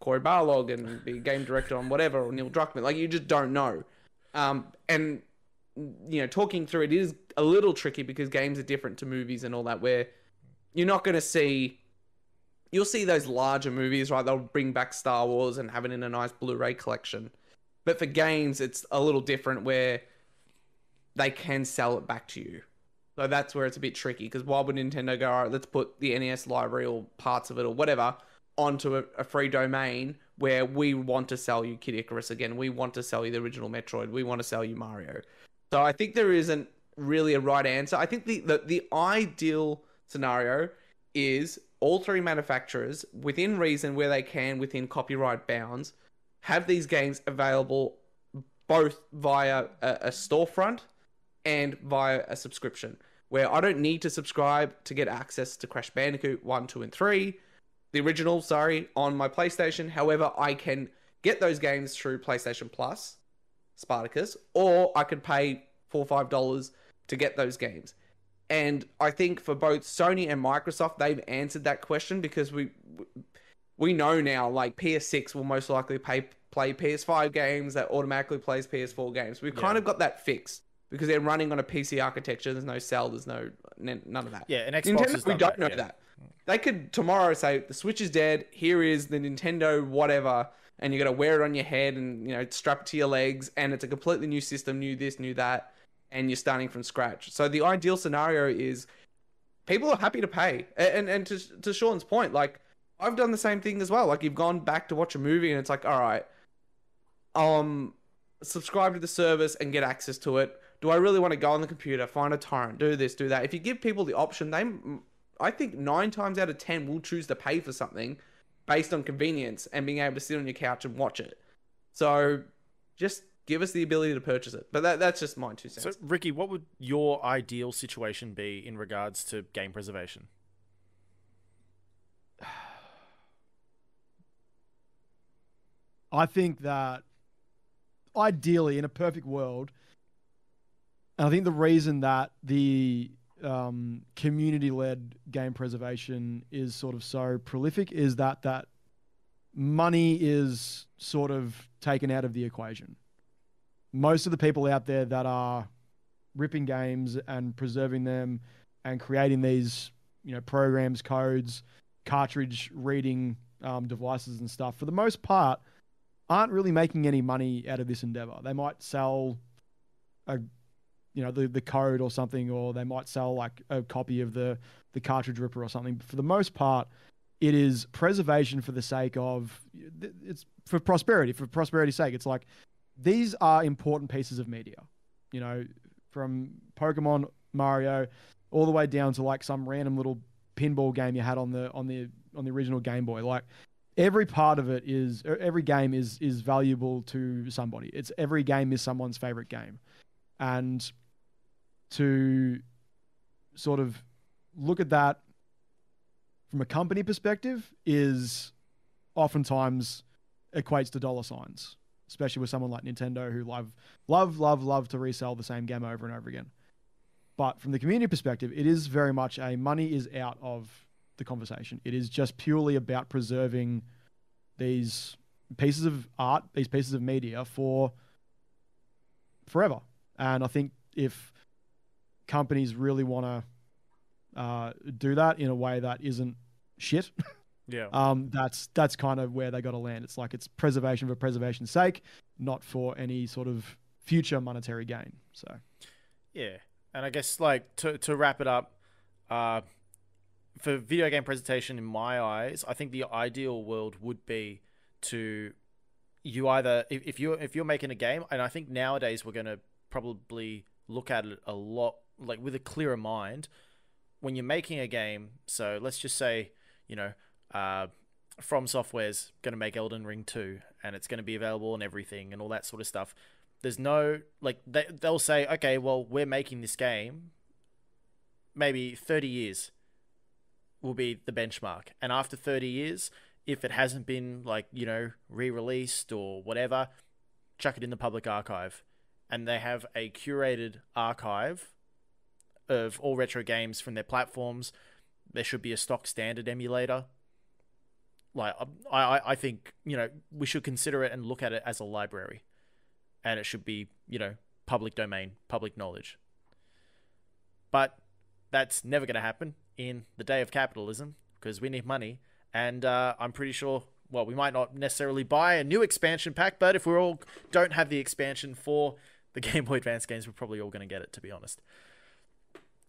Cory Barlog and be game director on whatever or Neil Druckmann. Like you just don't know. Um, and you know, talking through it is a little tricky because games are different to movies and all that. Where you're not going to see, you'll see those larger movies, right? They'll bring back Star Wars and have it in a nice Blu-ray collection. But for games, it's a little different where they can sell it back to you. So that's where it's a bit tricky because why would Nintendo go, all right, let's put the NES library or parts of it or whatever onto a, a free domain where we want to sell you Kid Icarus again. We want to sell you the original Metroid. We want to sell you Mario. So I think there isn't really a right answer. I think the, the, the ideal scenario is all three manufacturers, within reason where they can, within copyright bounds, have these games available both via a, a storefront and via a subscription where I don't need to subscribe to get access to Crash Bandicoot 1, 2, and 3, the original, sorry, on my PlayStation. However, I can get those games through PlayStation Plus, Spartacus, or I could pay four or five dollars to get those games. And I think for both Sony and Microsoft, they've answered that question because we we know now like PS6 will most likely pay, play PS5 games that automatically plays PS4 games. We've kind of got that fixed because they're running on a PC architecture. There's no cell. There's no none of that. Yeah, and Xbox Nintendo, we don't that, know yeah. that. They could tomorrow say the Switch is dead. Here is the Nintendo whatever, and you got to wear it on your head and you know strap it to your legs, and it's a completely new system, new this, new that, and you're starting from scratch. So the ideal scenario is people are happy to pay, and and to to Sean's point, like I've done the same thing as well. Like you've gone back to watch a movie, and it's like, all right, um, subscribe to the service and get access to it. Do I really want to go on the computer, find a torrent, do this, do that? If you give people the option, they, I think nine times out of ten will choose to pay for something based on convenience and being able to sit on your couch and watch it. So, just give us the ability to purchase it. But that, that's just my two cents. So, cents. Ricky, what would your ideal situation be in regards to game preservation? I think that ideally, in a perfect world, and I think the reason that the um, community-led game preservation is sort of so prolific is that that money is sort of taken out of the equation. Most of the people out there that are ripping games and preserving them and creating these, you know, programs, codes, cartridge reading um, devices and stuff, for the most part, aren't really making any money out of this endeavor. They might sell a you know the the code or something or they might sell like a copy of the the cartridge ripper or something. But for the most part, it is preservation for the sake of it's for prosperity, for prosperity's sake. It's like these are important pieces of media. You know, from Pokemon, Mario, all the way down to like some random little pinball game you had on the on the on the original Game Boy. Like every part of it is er, every game is is valuable to somebody. It's every game is someone's favorite game, and to sort of look at that from a company perspective is oftentimes equates to dollar signs, especially with someone like Nintendo who love love love love to resell the same game over and over again. But from the community perspective, it is very much a money is out of the conversation. It is just purely about preserving these pieces of art, these pieces of media for forever. And I think if companies really want to uh, do that in a way that isn't shit, Yeah. um, that's that's kind of where they got to land. It's like it's preservation for preservation's sake, not for any sort of future monetary gain. So Yeah, and I guess like to to wrap it up, uh, for video game presentation, in my eyes, I think the ideal world would be to you either if, if you if you're making a game, and I think nowadays we're gonna probably look at it a lot like with a clearer mind when you're making a game. So let's just say you know. Uh, From Software's going to make Elden Ring 2 and it's going to be available and everything and all that sort of stuff there's no like they, they'll say okay well we're making this game maybe 30 years will be the benchmark and after 30 years if it hasn't been like you know re-released or whatever chuck it in the public archive and they have a curated archive of all retro games from their platforms there should be a stock standard emulator like I, I, I think you know we should consider it and look at it as a library and it should be, you know, public domain, public knowledge. But that's never going to happen in the day of capitalism because we need money. And uh, I'm pretty sure, well, we might not necessarily buy a new expansion pack, but if we all don't have the expansion for the Game Boy Advance games, we're probably all going to get it, to be honest.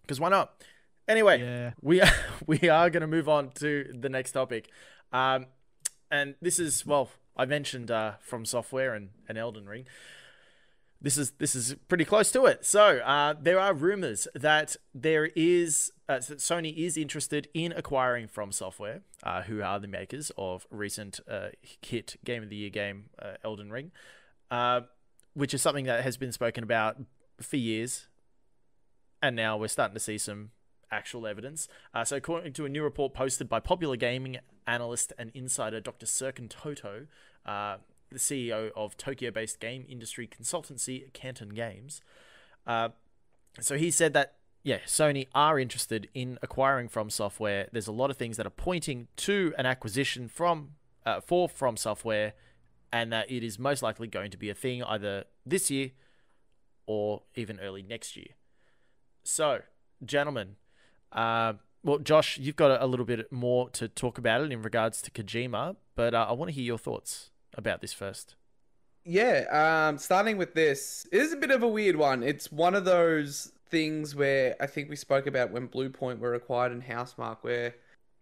Because why not? Anyway, yeah, we are, we are going to move on to the next topic. Um, and this is, well, I mentioned uh, From Software and, and Elden Ring this is this is pretty close to it. So uh, there are rumors that there is uh, that Sony is interested in acquiring From Software, uh, who are the makers of recent uh, hit Game of the Year game uh, Elden Ring, uh, which is something that has been spoken about for years, and now we're starting to see some actual evidence. Uh, so according to a new report posted by popular gaming analyst and insider Dr. Serkan Toto. Uh, the CEO of Tokyo based game industry consultancy Kantan Games. Uh, so he said that yeah, Sony are interested in acquiring From Software. There's a lot of things that are pointing to an acquisition from uh, for From Software, and that it is most likely going to be a thing either this year or even early next year. So, gentlemen, uh, well, Josh, you've got a, a, little bit more to talk about it in regards to Kojima, but uh, I want to hear your thoughts about this first. Yeah, um, starting with this, it is a bit of a weird one. It's one of those things where I think we spoke about when Bluepoint were acquired in Housemarque, where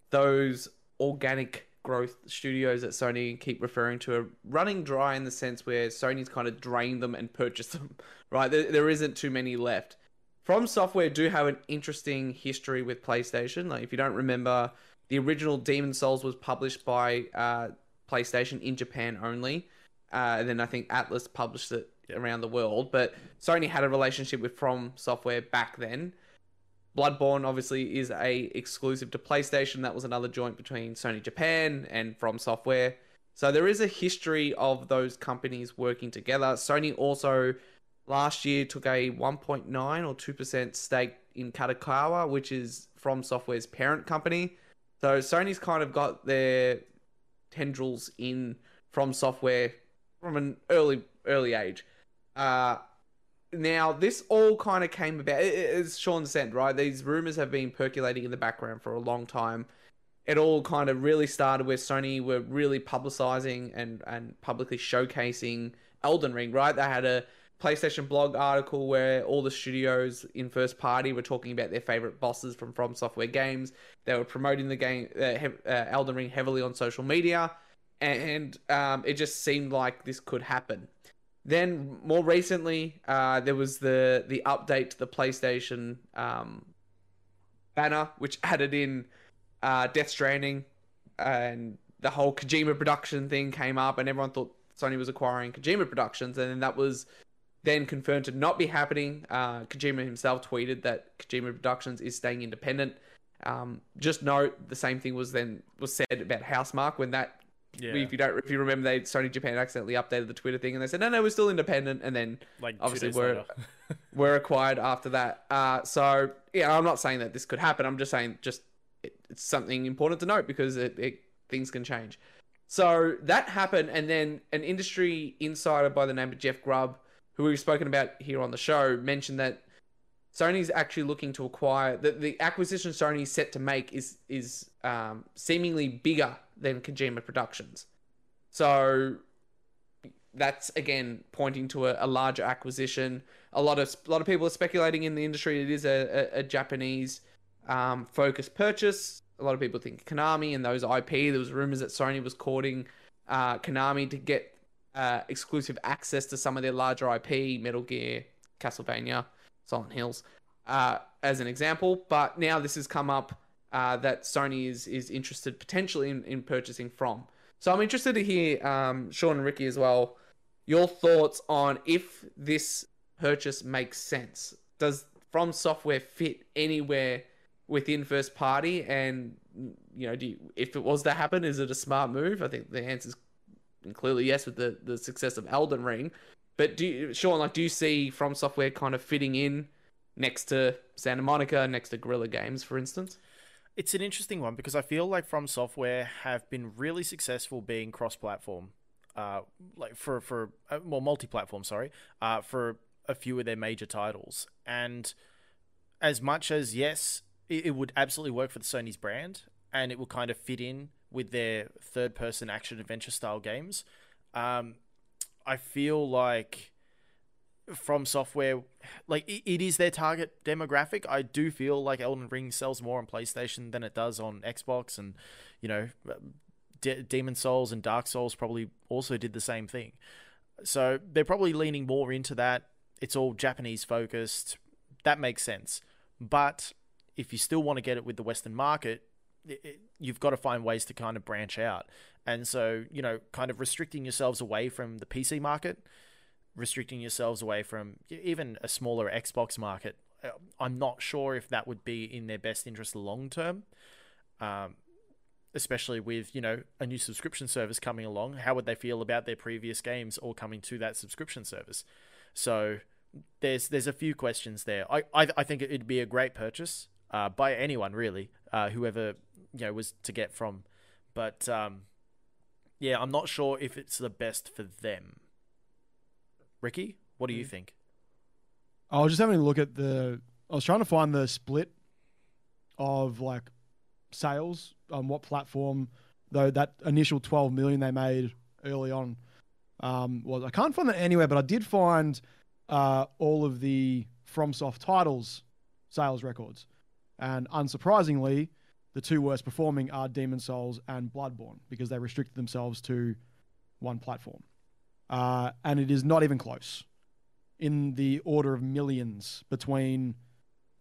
those organic growth studios that Sony keep referring to are running dry in the sense where Sony's kind of drained them and purchased them, right? There, there isn't too many left. From Software do have an interesting history with PlayStation. Like, if you don't remember, the original Demon's Souls was published by uh, PlayStation in Japan only. Uh, and then I think Atlus published it around the world. But Sony had a relationship with From Software back then. Bloodborne obviously is a exclusive to PlayStation. That was another joint between Sony Japan and From Software. So there is a history of those companies working together. Sony also last year took a 1.9 or 2% stake in Kadokawa, which is From Software's parent company. So Sony's kind of got their tendrils in From Software from an early early age. Uh, now, this all kind of came about, as Sean said, right? These rumors have been percolating in the background for a long time. It all kind of really started where Sony were really publicizing and, and publicly showcasing Elden Ring, right? They had a PlayStation blog article where all the studios in first party were talking about their favorite bosses from From Software games. They were promoting the game, uh, uh, Elden Ring, heavily on social media, and um, it just seemed like this could happen. Then more recently, uh, there was the the update to the PlayStation um, banner, which added in uh, Death Stranding, and the whole Kojima production thing came up, and everyone thought Sony was acquiring Kojima Productions, and then that was then confirmed to not be happening. Uh, Kojima himself tweeted that Kojima Productions is staying independent. Um, just note the same thing was then was said about Housemarque when that yeah. If you don't, if you remember, they Sony Japan accidentally updated the Twitter thing, and they said, "No, no, we're still independent." And then, like, obviously, we're we're acquired after that. Uh, so yeah, I'm not saying that this could happen. I'm just saying, just it, it's something important to note because it, it things can change. So that happened, and then an industry insider by the name of Jeff Grubb, who we've spoken about here on the show, mentioned that Sony's actually looking to acquire the, the acquisition Sony's set to make is is um, seemingly bigger than Kojima Productions. So that's again pointing to a, a, larger acquisition. A lot of a lot of people are speculating in the industry it is a, a, a Japanese um, focused purchase. A lot of people think Konami and those IP. There was rumors that Sony was courting uh, Konami to get uh, exclusive access to some of their larger IP, Metal Gear, Castlevania, Silent Hills, uh, as an example. But now this has come up uh, that Sony is is interested potentially in, in purchasing from. So I'm interested to hear um, Sean and Ricky as well your thoughts on if this purchase makes sense. Does From Software fit anywhere within first party? And you know, do you, if it was to happen, is it a smart move? I think the answer is clearly yes with the the success of Elden Ring. But do you, Sean, like, do you see From Software kind of fitting in next to Santa Monica, next to Guerrilla Games, for instance? It's an interesting one because I feel like From Software have been really successful being cross-platform, uh, like for for uh, well multi-platform, sorry, uh, for a few of their major titles. And as much as yes, it, it would absolutely work for the Sony's brand, and it will kind of fit in with their third-person action adventure style games. Um, I feel like from software like it, it is their target demographic. I do feel like elden ring sells more on playstation than it does on xbox and you know De- demon souls and dark souls probably also did the same thing. So they're probably leaning more into that. It's all japanese focused. That makes sense. But if you still want to get it with the western market you've got to find ways to kind of branch out and so you know kind of restricting yourselves away from the pc market restricting yourselves away from even a smaller Xbox market. Uh, I'm not sure if that would be in their best interest long term. Um, especially with you know a new subscription service coming along how would they feel about their previous games all coming to that subscription service so there's there's a few questions there. I I, I think it'd be a great purchase uh, by anyone really, uh, whoever you know was to get from, but um, yeah, I'm not sure if it's the best for them. Ricky, what do you think? I was just having a look at the. I was trying to find the split of like sales on what platform, though that initial 12 million they made early on um, was. I can't find that anywhere, but I did find uh, all of the FromSoft titles sales records, and unsurprisingly, the two worst performing are Demon's Souls and Bloodborne because they restricted themselves to one platform, uh, and it is not even close in the order of millions between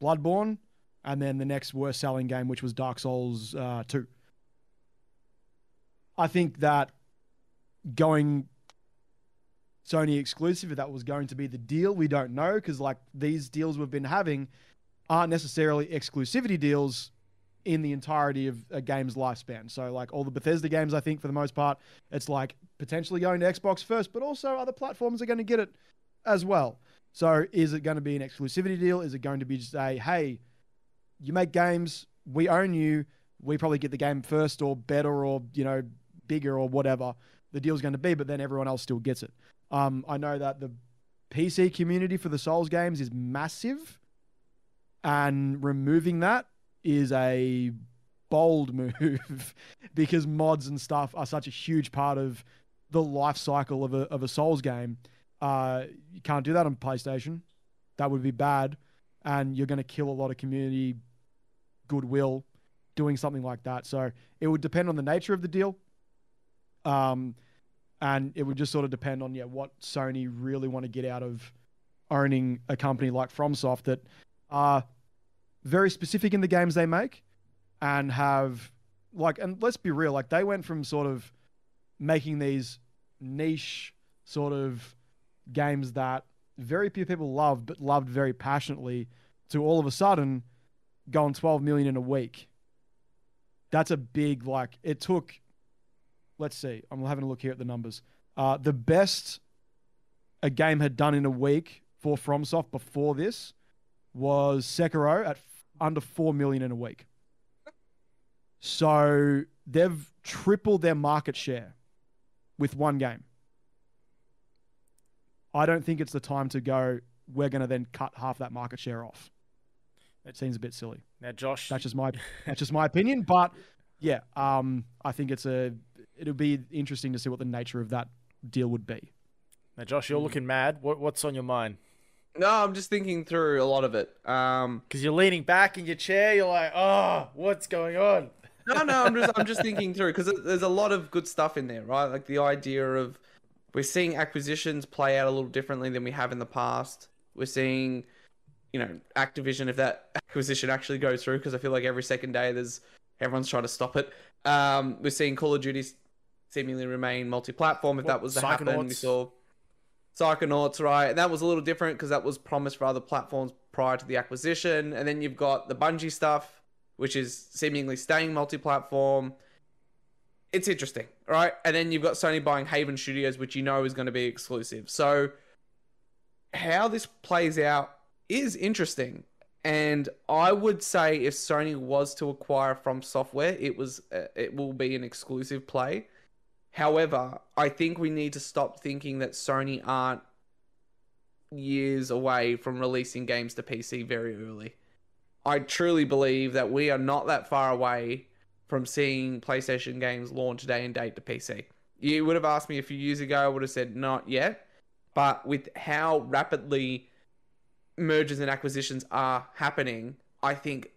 Bloodborne and then the next worst selling game, which was Dark Souls uh, 2. I think that going Sony exclusive, if that was going to be the deal, we don't know because like these deals we've been having aren't necessarily exclusivity deals in the entirety of a game's lifespan. So like all the Bethesda games, I think for the most part, it's like potentially going to Xbox first, but also other platforms are going to get it as well. So is it going to be an exclusivity deal? Is it going to be just a hey, you make games, we own you, we probably get the game first or better or you know bigger or whatever the deal's going to be, but then everyone else still gets it. Um, I know that the PC community for the Souls games is massive, and removing that is a bold move because mods and stuff are such a huge part of the life cycle of a of a Souls game. Uh, you can't do that on PlayStation. That would be bad, and you're going to kill a lot of community goodwill doing something like that. So it would depend on the nature of the deal. Um, and it would just sort of depend on yeah what Sony really want to get out of owning a company like FromSoft that are very specific in the games they make and have like and let's be real like they went from sort of making these niche sort of games that very few people loved but loved very passionately to all of a sudden going 12 million in a week. That's a big like it took let's see i'm having a look here at the numbers. Uh, the best a game had done in a week for fromsoft before this was sekiro at under 4 million in a week so they've tripled their market share with one game i don't think it's the time to go we're going to then cut half that market share off it seems a bit silly Now, Josh, that's just my that's just my opinion. But yeah, um, I think it's a it'll be interesting to see what the nature of that deal would be. now, Josh, you're looking mad. What, what's on your mind? No, I'm just thinking through a lot of it. Um, Because you're leaning back in your chair. You're like, oh, what's going on? no, no, I'm just I'm just thinking through because there's a lot of good stuff in there, right? Like the idea of we're seeing acquisitions play out a little differently than we have in the past. We're seeing, you know, Activision if that acquisition actually goes through because I feel like every second day there's everyone's trying to stop it. Um, we're seeing Call of Duty seemingly remain multi-platform if that was to happen. We saw Psychonauts, right? And that was a little different because that was promised for other platforms prior to the acquisition. And then you've got the Bungie stuff, which is seemingly staying multi-platform. It's interesting, right? And then you've got Sony buying Haven Studios, which you know is going to be exclusive. So how this plays out is interesting. And I would say if Sony was to acquire from software, it was uh, it will be an exclusive play. However, I think we need to stop thinking that Sony aren't years away from releasing games to PC very early. I truly believe that we are not that far away from seeing PlayStation games launch day and date to PC. You would have asked me a few years ago, I would have said not yet. But with how rapidly mergers and acquisitions are happening, I think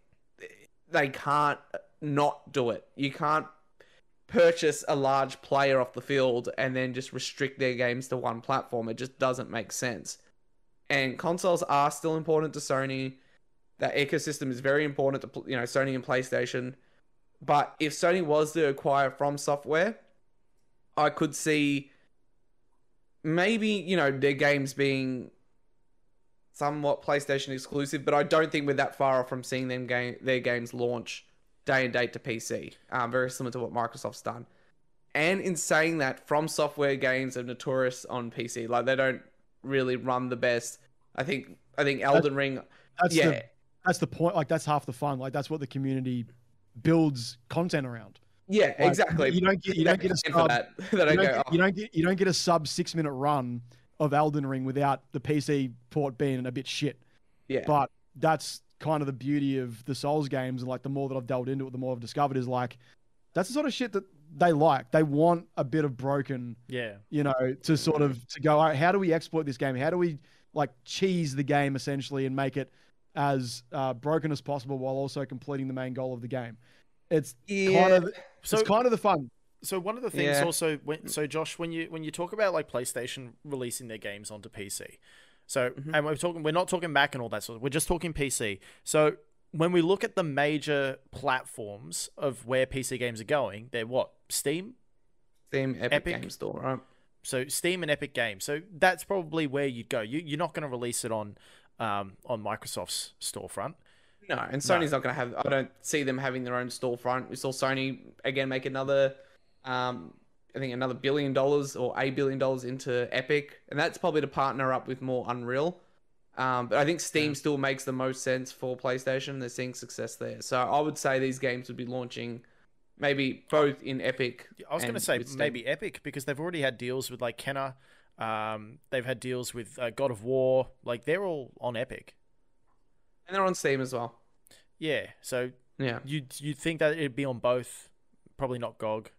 they can't not do it. You can't purchase a large player off the field and then just restrict their games to one platform. It just doesn't make sense. And consoles are still important to Sony. That ecosystem is very important to you know Sony and PlayStation. But if Sony was to acquire from software, I could see maybe you know their games being somewhat PlayStation exclusive, but I don't think we're that far off from seeing them game their games launch day and date to PC. Um, very similar to what Microsoft's done. And in saying that, from software games are notorious on PC. Like they don't really run the best. I think I think Elden Ring. That's yeah, the that's the point. Like that's half the fun. Like that's what the community builds content around. yeah, Like, exactly. You don't get you don't get a sub. that. that You don't, go, get, "Oh, you don't get you don't get a sub six minute run of Elden Ring without the PC port being a bit shit. yeah, But that's kind of the beauty of the Souls games, and like the more that I've delved into it, the more I've discovered is like that's the sort of shit that they like. They want a bit of broken, Yeah. you know, to sort of to go. All right, how do we exploit this game? How do we like cheese the game essentially and make it as uh, broken as possible while also completing the main goal of the game? It's yeah. kind of So it's kind of the fun. So one of the things Yeah. also, when, so Josh, when you when you talk about like PlayStation releasing their games onto PC, so Mm-hmm. and we're talking, we're not talking Mac and all that sort. Of, we're just talking PC. So when we look at the major platforms of where PC games are going, they're what Steam. Steam Epic, Epic. Game Store, right? So Steam and Epic Games. So that's probably where you'd go. You, you're not going to release it on um, on Microsoft's storefront. No, and Sony's not going to have. I don't see them having their own storefront. We saw Sony again make another, um, I think another billion dollars or a billion dollars into Epic, and that's probably to partner up with more Unreal. Um, but I think Steam still makes the most sense for PlayStation. They're seeing success there, so I would say these games would be launching, maybe both in Epic. I was going to say maybe Epic because they've already had deals with like Kena. Um, they've had deals with uh, God of War. Like they're all on Epic. and they're on Steam as well. Yeah. So Yeah. you you think that it'd be on both? Probably not GOG.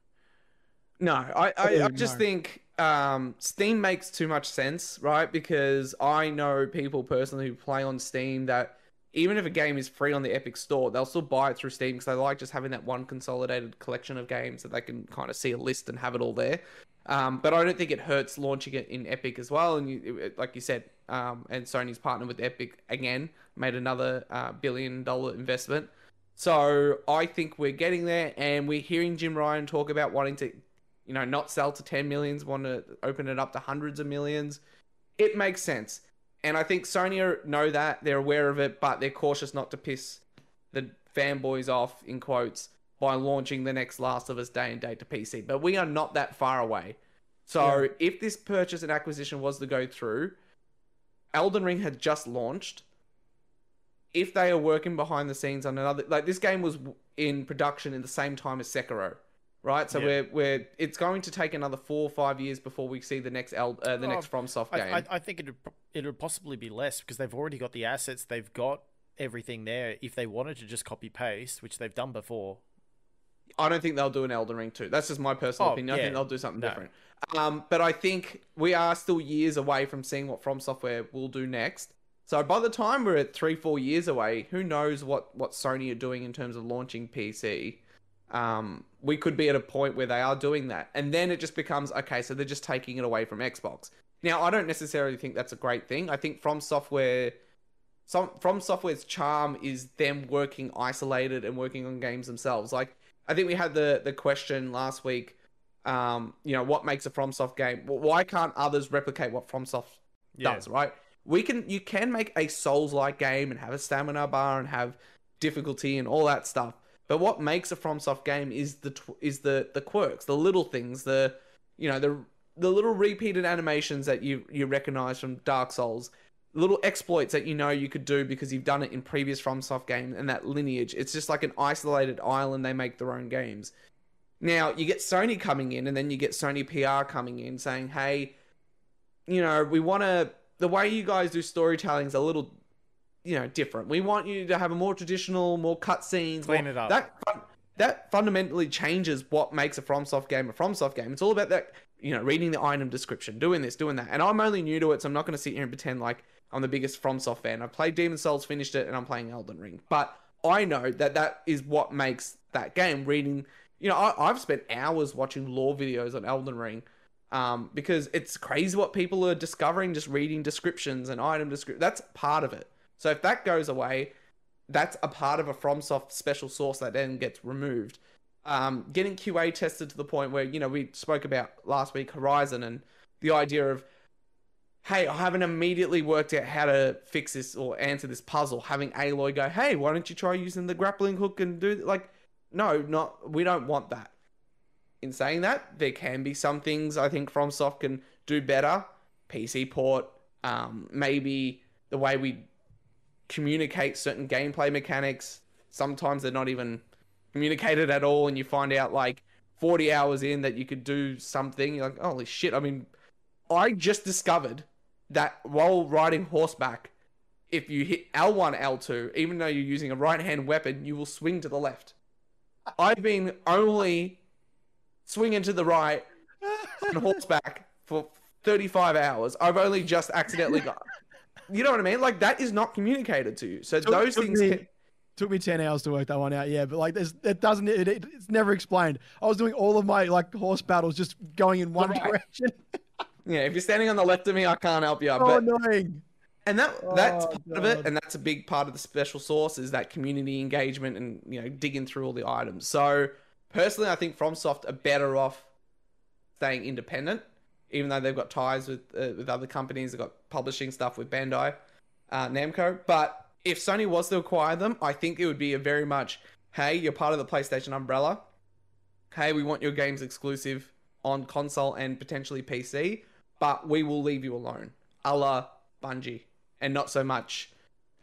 No, I, I, I just no. think um, Steam makes too much sense, right? Because I know people personally who play on Steam that even if a game is free on the Epic Store, they'll still buy it through Steam because they like just having that one consolidated collection of games that they can kind of see a list and have it all there. Um, but I don't think it hurts launching it in Epic as well. And you, it- like you said, um, and Sony's partnered with Epic again, made another uh, billion dollar investment. So I think we're getting there, and we're hearing Jim Ryan talk about wanting to, you know, not sell to 10 millions, want to open it up to hundreds of millions. It makes sense. And I think Sony know that, they're aware of it, but they're cautious not to piss the fanboys off, in quotes, by launching the next Last of Us day and date to PC. But we are not that far away. So if this purchase and acquisition was to go through, Elden Ring had just launched. If they are working behind the scenes on another, like this game was in production in the same time as Sekiro, right? So Yeah. we're we're it's going to take another four or five years before we see the next El, uh, the Oh, next FromSoft I, game. I, I think it'd it would possibly be less because they've already got the assets. They've got everything there. If they wanted to just copy paste, which they've done before. I don't think they'll do an Elden Ring 2. That's just my personal Oh, opinion. I yeah. think they'll do something No. different. Um, but I think we are still years away from seeing what From Software will do next. So by the time we're at three, four years away, who knows what, what Sony are doing in terms of launching PC? Um, we could be at a point where they are doing that. And then it just becomes okay, so they're just taking it away from Xbox. Now, I don't necessarily think that's a great thing. I think From Software some from software's charm is them working isolated and working on games themselves. Like I think we had the the question last week. Um, you know, what makes a FromSoft game? Why can't others replicate what FromSoft Yeah. does? Right? We can. You can make a Souls-like game and have a stamina bar and have difficulty and all that stuff. But what makes a FromSoft game is the tw- is the the quirks, the little things, the you know the the little repeated animations that you you recognize from Dark Souls, little exploits that you know you could do because you've done it in previous FromSoft games and that lineage. It's just like an isolated island. They make their own games. Now you get Sony coming in, and then you get Sony PR coming in saying, "Hey, you know, we want to. The way you guys do storytelling is a little, you know, different. We want you to have a more traditional, more cutscenes, Clean more- it up. That fun- that fundamentally changes what makes a FromSoft game a FromSoft game. It's all about that, you know, reading the item description, doing this, doing that. And I'm only new to it, so I'm not going to sit here and pretend like I'm the biggest FromSoft fan. I've played Demon's Souls, finished it, and I'm playing Elden Ring. But I know that that is what makes that game. Reading, you know, I, I've spent hours watching lore videos on Elden Ring. Um, because it's crazy what people are discovering just reading descriptions and item description. That's part of it. So if that goes away, that's a part of a FromSoft special source that then gets removed. Um, getting QA tested to the point where you know we spoke about last week Horizon and the idea of, hey, I haven't immediately worked out how to fix this or answer this puzzle. Having Aloy go, hey, why don't you try using the grappling hook and do like, no, not we don't want that. In saying that, there can be some things I think FromSoft can do better. PC port, um, maybe the way we communicate certain gameplay mechanics. Sometimes they're not even communicated at all, and you find out like 40 hours in that you could do something. You're like, holy shit! I mean, I just discovered that while riding horseback, if you hit L1, L2, even though you're using a right hand weapon, you will swing to the left. I've been only swinging to the right on horseback for 35 hours. I've only just accidentally got. You know what I mean? Like that is not communicated to you. So Took- those took things. me- can- Took me ten hours to work that one out. Yeah, but like, there's it doesn't it, it, it's never explained. I was doing all of my like horse battles just going in one Right. direction. yeah, if you're standing on the left of me, I can't help you. so but annoying. and that oh, that's Oh, part of it and that's a big part of the special sauce is that community engagement and you know digging through all the items so personally i think fromsoft are better off staying independent even though they've got ties with uh, with other companies they've got publishing stuff with bandai uh, namco but if sony was to acquire them i think it would be a very much hey you're part of the playstation umbrella hey we want your games exclusive on console and potentially pc but we will leave you alone a la bungie and not so much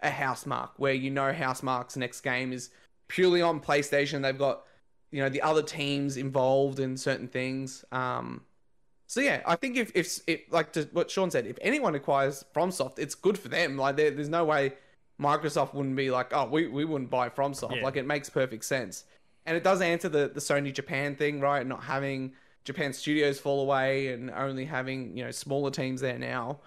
a Housemarque where you know Housemarque's next game is purely on PlayStation. They've got you know the other teams involved in certain things. Um, so yeah, I think if if, if like to what Sean said, if anyone acquires FromSoft, it's good for them. Like there, there's no way Microsoft wouldn't be like, oh, we, we wouldn't buy FromSoft. Yeah. Like it makes perfect sense, and it does answer the the Sony Japan thing, right? Not having Japan studios fall away and only having you know smaller teams there now.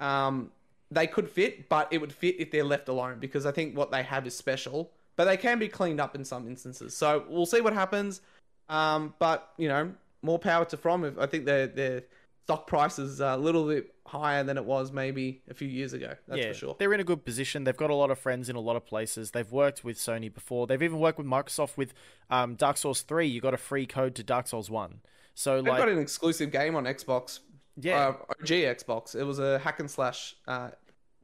Um, they could fit, but it would fit if they're left alone because I think what they have is special. But they can be cleaned up in some instances. So we'll see what happens. Um, but you know, more power to From. If I think their their stock price is a little bit higher than it was maybe a few years ago. That's yeah, for sure. they're in a good position. They've got a lot of friends in a lot of places. They've worked with Sony before. They've even worked with Microsoft with um, Dark Souls 3. You got a free code to Dark Souls 1. So, They've like, got an exclusive game on Xbox. yeah, uh, OG Xbox. It was a hack and slash uh,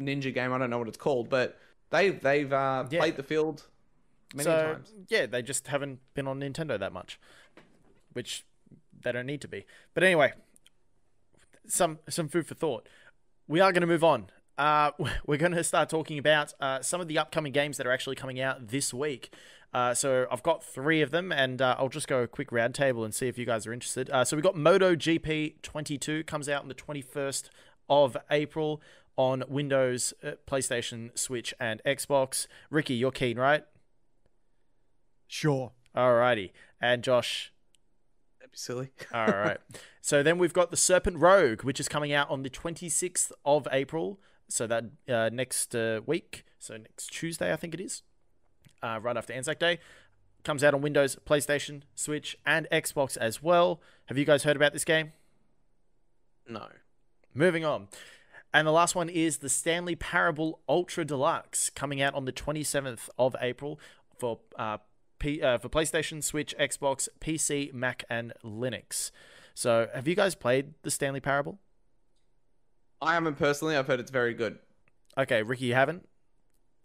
ninja game. I don't know what it's called, but they they've uh, Yeah. played the field many so, times. yeah, they just haven't been on Nintendo that much, which they don't need to be. But anyway, some some food for thought. We are going to move on. Uh, we're going to start talking about uh, some of the upcoming games that are actually coming out this week. Uh, so I've got three of them, and uh, I'll just go a quick roundtable and see if you guys are interested. Uh, so we've got Moto GP 22 comes out on the 21st of April on Windows, uh, PlayStation, Switch, and Xbox. Ricky, you're keen, right? Sure. Alrighty. And Josh. Be silly. All right. so then we've got the Serpent Rogue, which is coming out on the 26th of April. So that uh, next uh, week. So next Tuesday, I think it is. Uh, right after Anzac Day. Comes out on Windows, PlayStation, Switch, and Xbox as well. Have you guys heard about this game? No. Moving on. And the last one is the Stanley Parable Ultra Deluxe, coming out on the 27th of April for uh, P, uh, for PlayStation, Switch, Xbox, PC, Mac, and Linux. So, have you guys played the Stanley Parable? I haven't personally. I've heard it's very good. Okay, Ricky, you haven't?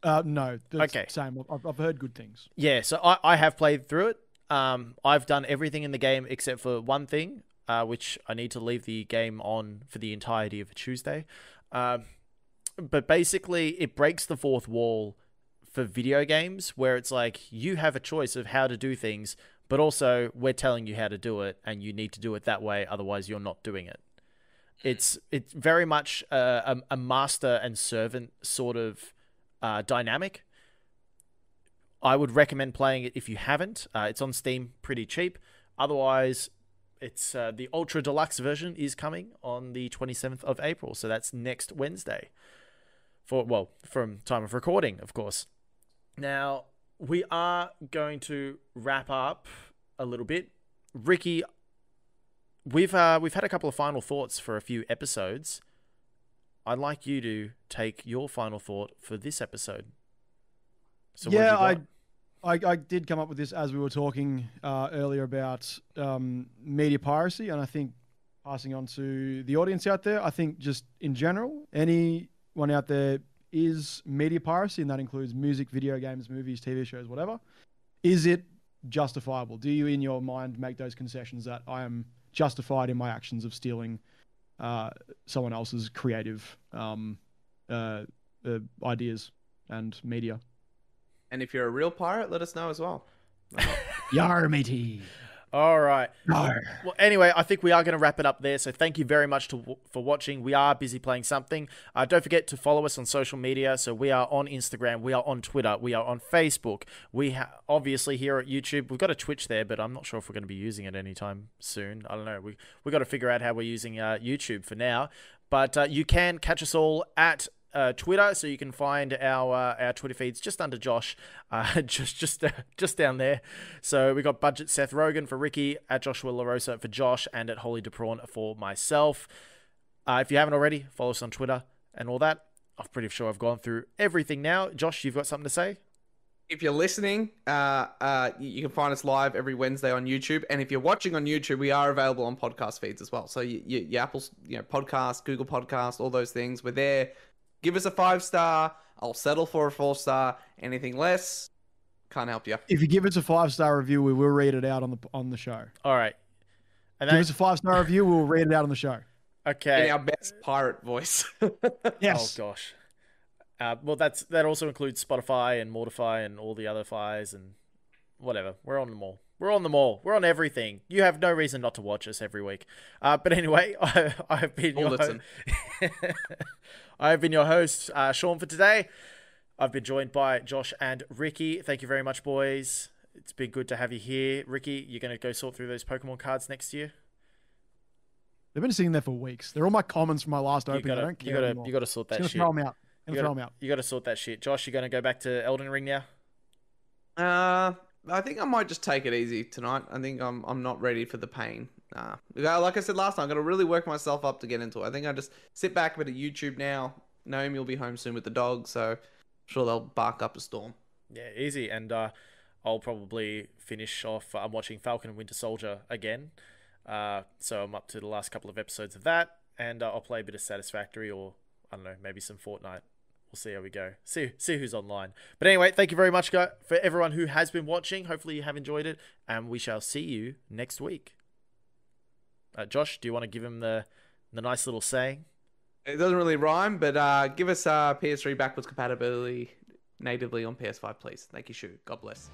Uh, no. That's Okay. Same. I've, I've heard good things. Yeah, so I, I have played through it. Um, I've done everything in the game except for one thing, uh, which I need to leave the game on for the entirety of a Tuesday. Um, but basically, it breaks the fourth wall for video games, where it's like you have a choice of how to do things, but also we're telling you how to do it, and you need to do it that way, otherwise you're not doing it. It's it's very much a, a master and servant sort of uh, dynamic. I would recommend playing it if you haven't. Uh, it's on Steam, pretty cheap. Otherwise, it's uh, the Ultra Deluxe version is coming on the 27th of April, so that's next Wednesday. For well, from time of recording, of course. Now we are going to wrap up a little bit. Ricky, we've uh, we've had a couple of final thoughts for a few episodes. I'd like you to take your final thought for this episode. So yeah, I. I I did come up with this as we were talking uh, earlier about um, media piracy, and I think passing on to the audience out there, I think just in general, anyone out there is media piracy, and that includes music, video games, movies, TV shows, whatever. Is it justifiable? Do you, in your mind, make those concessions that I am justified in my actions of stealing uh, someone else's creative um, uh, uh, ideas and media. And if you're a real pirate, let us know as well. Yar matey. All right. Yar. Well, anyway, I think we are going to wrap it up there. So thank you very much to, for watching. We are busy playing something. Uh, don't forget to follow us on social media. So we are on Instagram, we are on Twitter, we are on Facebook. We ha- obviously here at YouTube, we've got a Twitch there, but I'm not sure if we're going to be using it anytime soon. I don't know. We we got to figure out how we're using uh, YouTube for now. But uh, you can catch us all at uh, Twitter, so you can find our uh, our Twitter feeds just under Josh, uh, just just uh, just down there. So we got budget Seth Rogan for Ricky, at Joshua Larosa for Josh, and at Holy DePrawn for myself. Uh, if you haven't already, follow us on Twitter and all that. I'm pretty sure I've gone through everything now. Josh, you've got something to say? If you're listening, uh, uh, you you can find us live every Wednesday on YouTube, and if you're watching on YouTube, we are available on podcast feeds as well. So you, you, your Apple's, you know, podcast, Google Podcast, all those things, we're there. Give us a five star. I'll settle for a four star. Anything less, can't help you. If you give us a five star review, we will read it out on the on the show. All right. And Give then, us a five star review, we'll read it out on the show. okay. In our best pirate voice. Yes. Oh gosh. Uh, well, that's that also includes Spotify and Mortify and all the other fires and whatever. We're on them all. We're on them all. We're on everything. You have no reason not to watch us every week. Uh, but anyway, I, I've been Or your listen. I've been your host, uh, Sean, for today. I've been joined by Josh and Ricky. Thank you very much, boys. It's been good to have you here. Ricky, you're going to go sort through those Pokemon cards next year. They've been sitting there for weeks. They're all my comments from my last You opening. I gotta, don't care you gotta, anymore. you gotta sort that shit. throw them out. You Gonna throw gotta, them out. you gotta sort that shit. Josh, you're gonna go back to Elden Ring now. Uh, I think I might just take it easy tonight. I think I'm I'm not ready for the pain. Nah. Like I said last time, I'm gonna really work myself up to get into it. I think I just sit back a bit of YouTube now. Naomi will be home soon with the dog, so I'm sure they'll bark up a storm. Yeah, easy. And uh, I'll probably finish off. I'm watching Falcon and Winter Soldier again. Uh, so I'm up to the last couple of episodes of that, and uh, I'll play a bit of Satisfactory or I don't know, maybe some Fortnite. We'll see how we go. See see who's online. But anyway, thank you very much, for everyone who has been watching. Hopefully you have enjoyed it, and we shall see you next week. Uh, Josh, do you want to give him the the nice little saying? It doesn't really rhyme, but uh, give us uh, PS3 backwards compatibility natively on PS5, please. Thank you, Shu. God bless.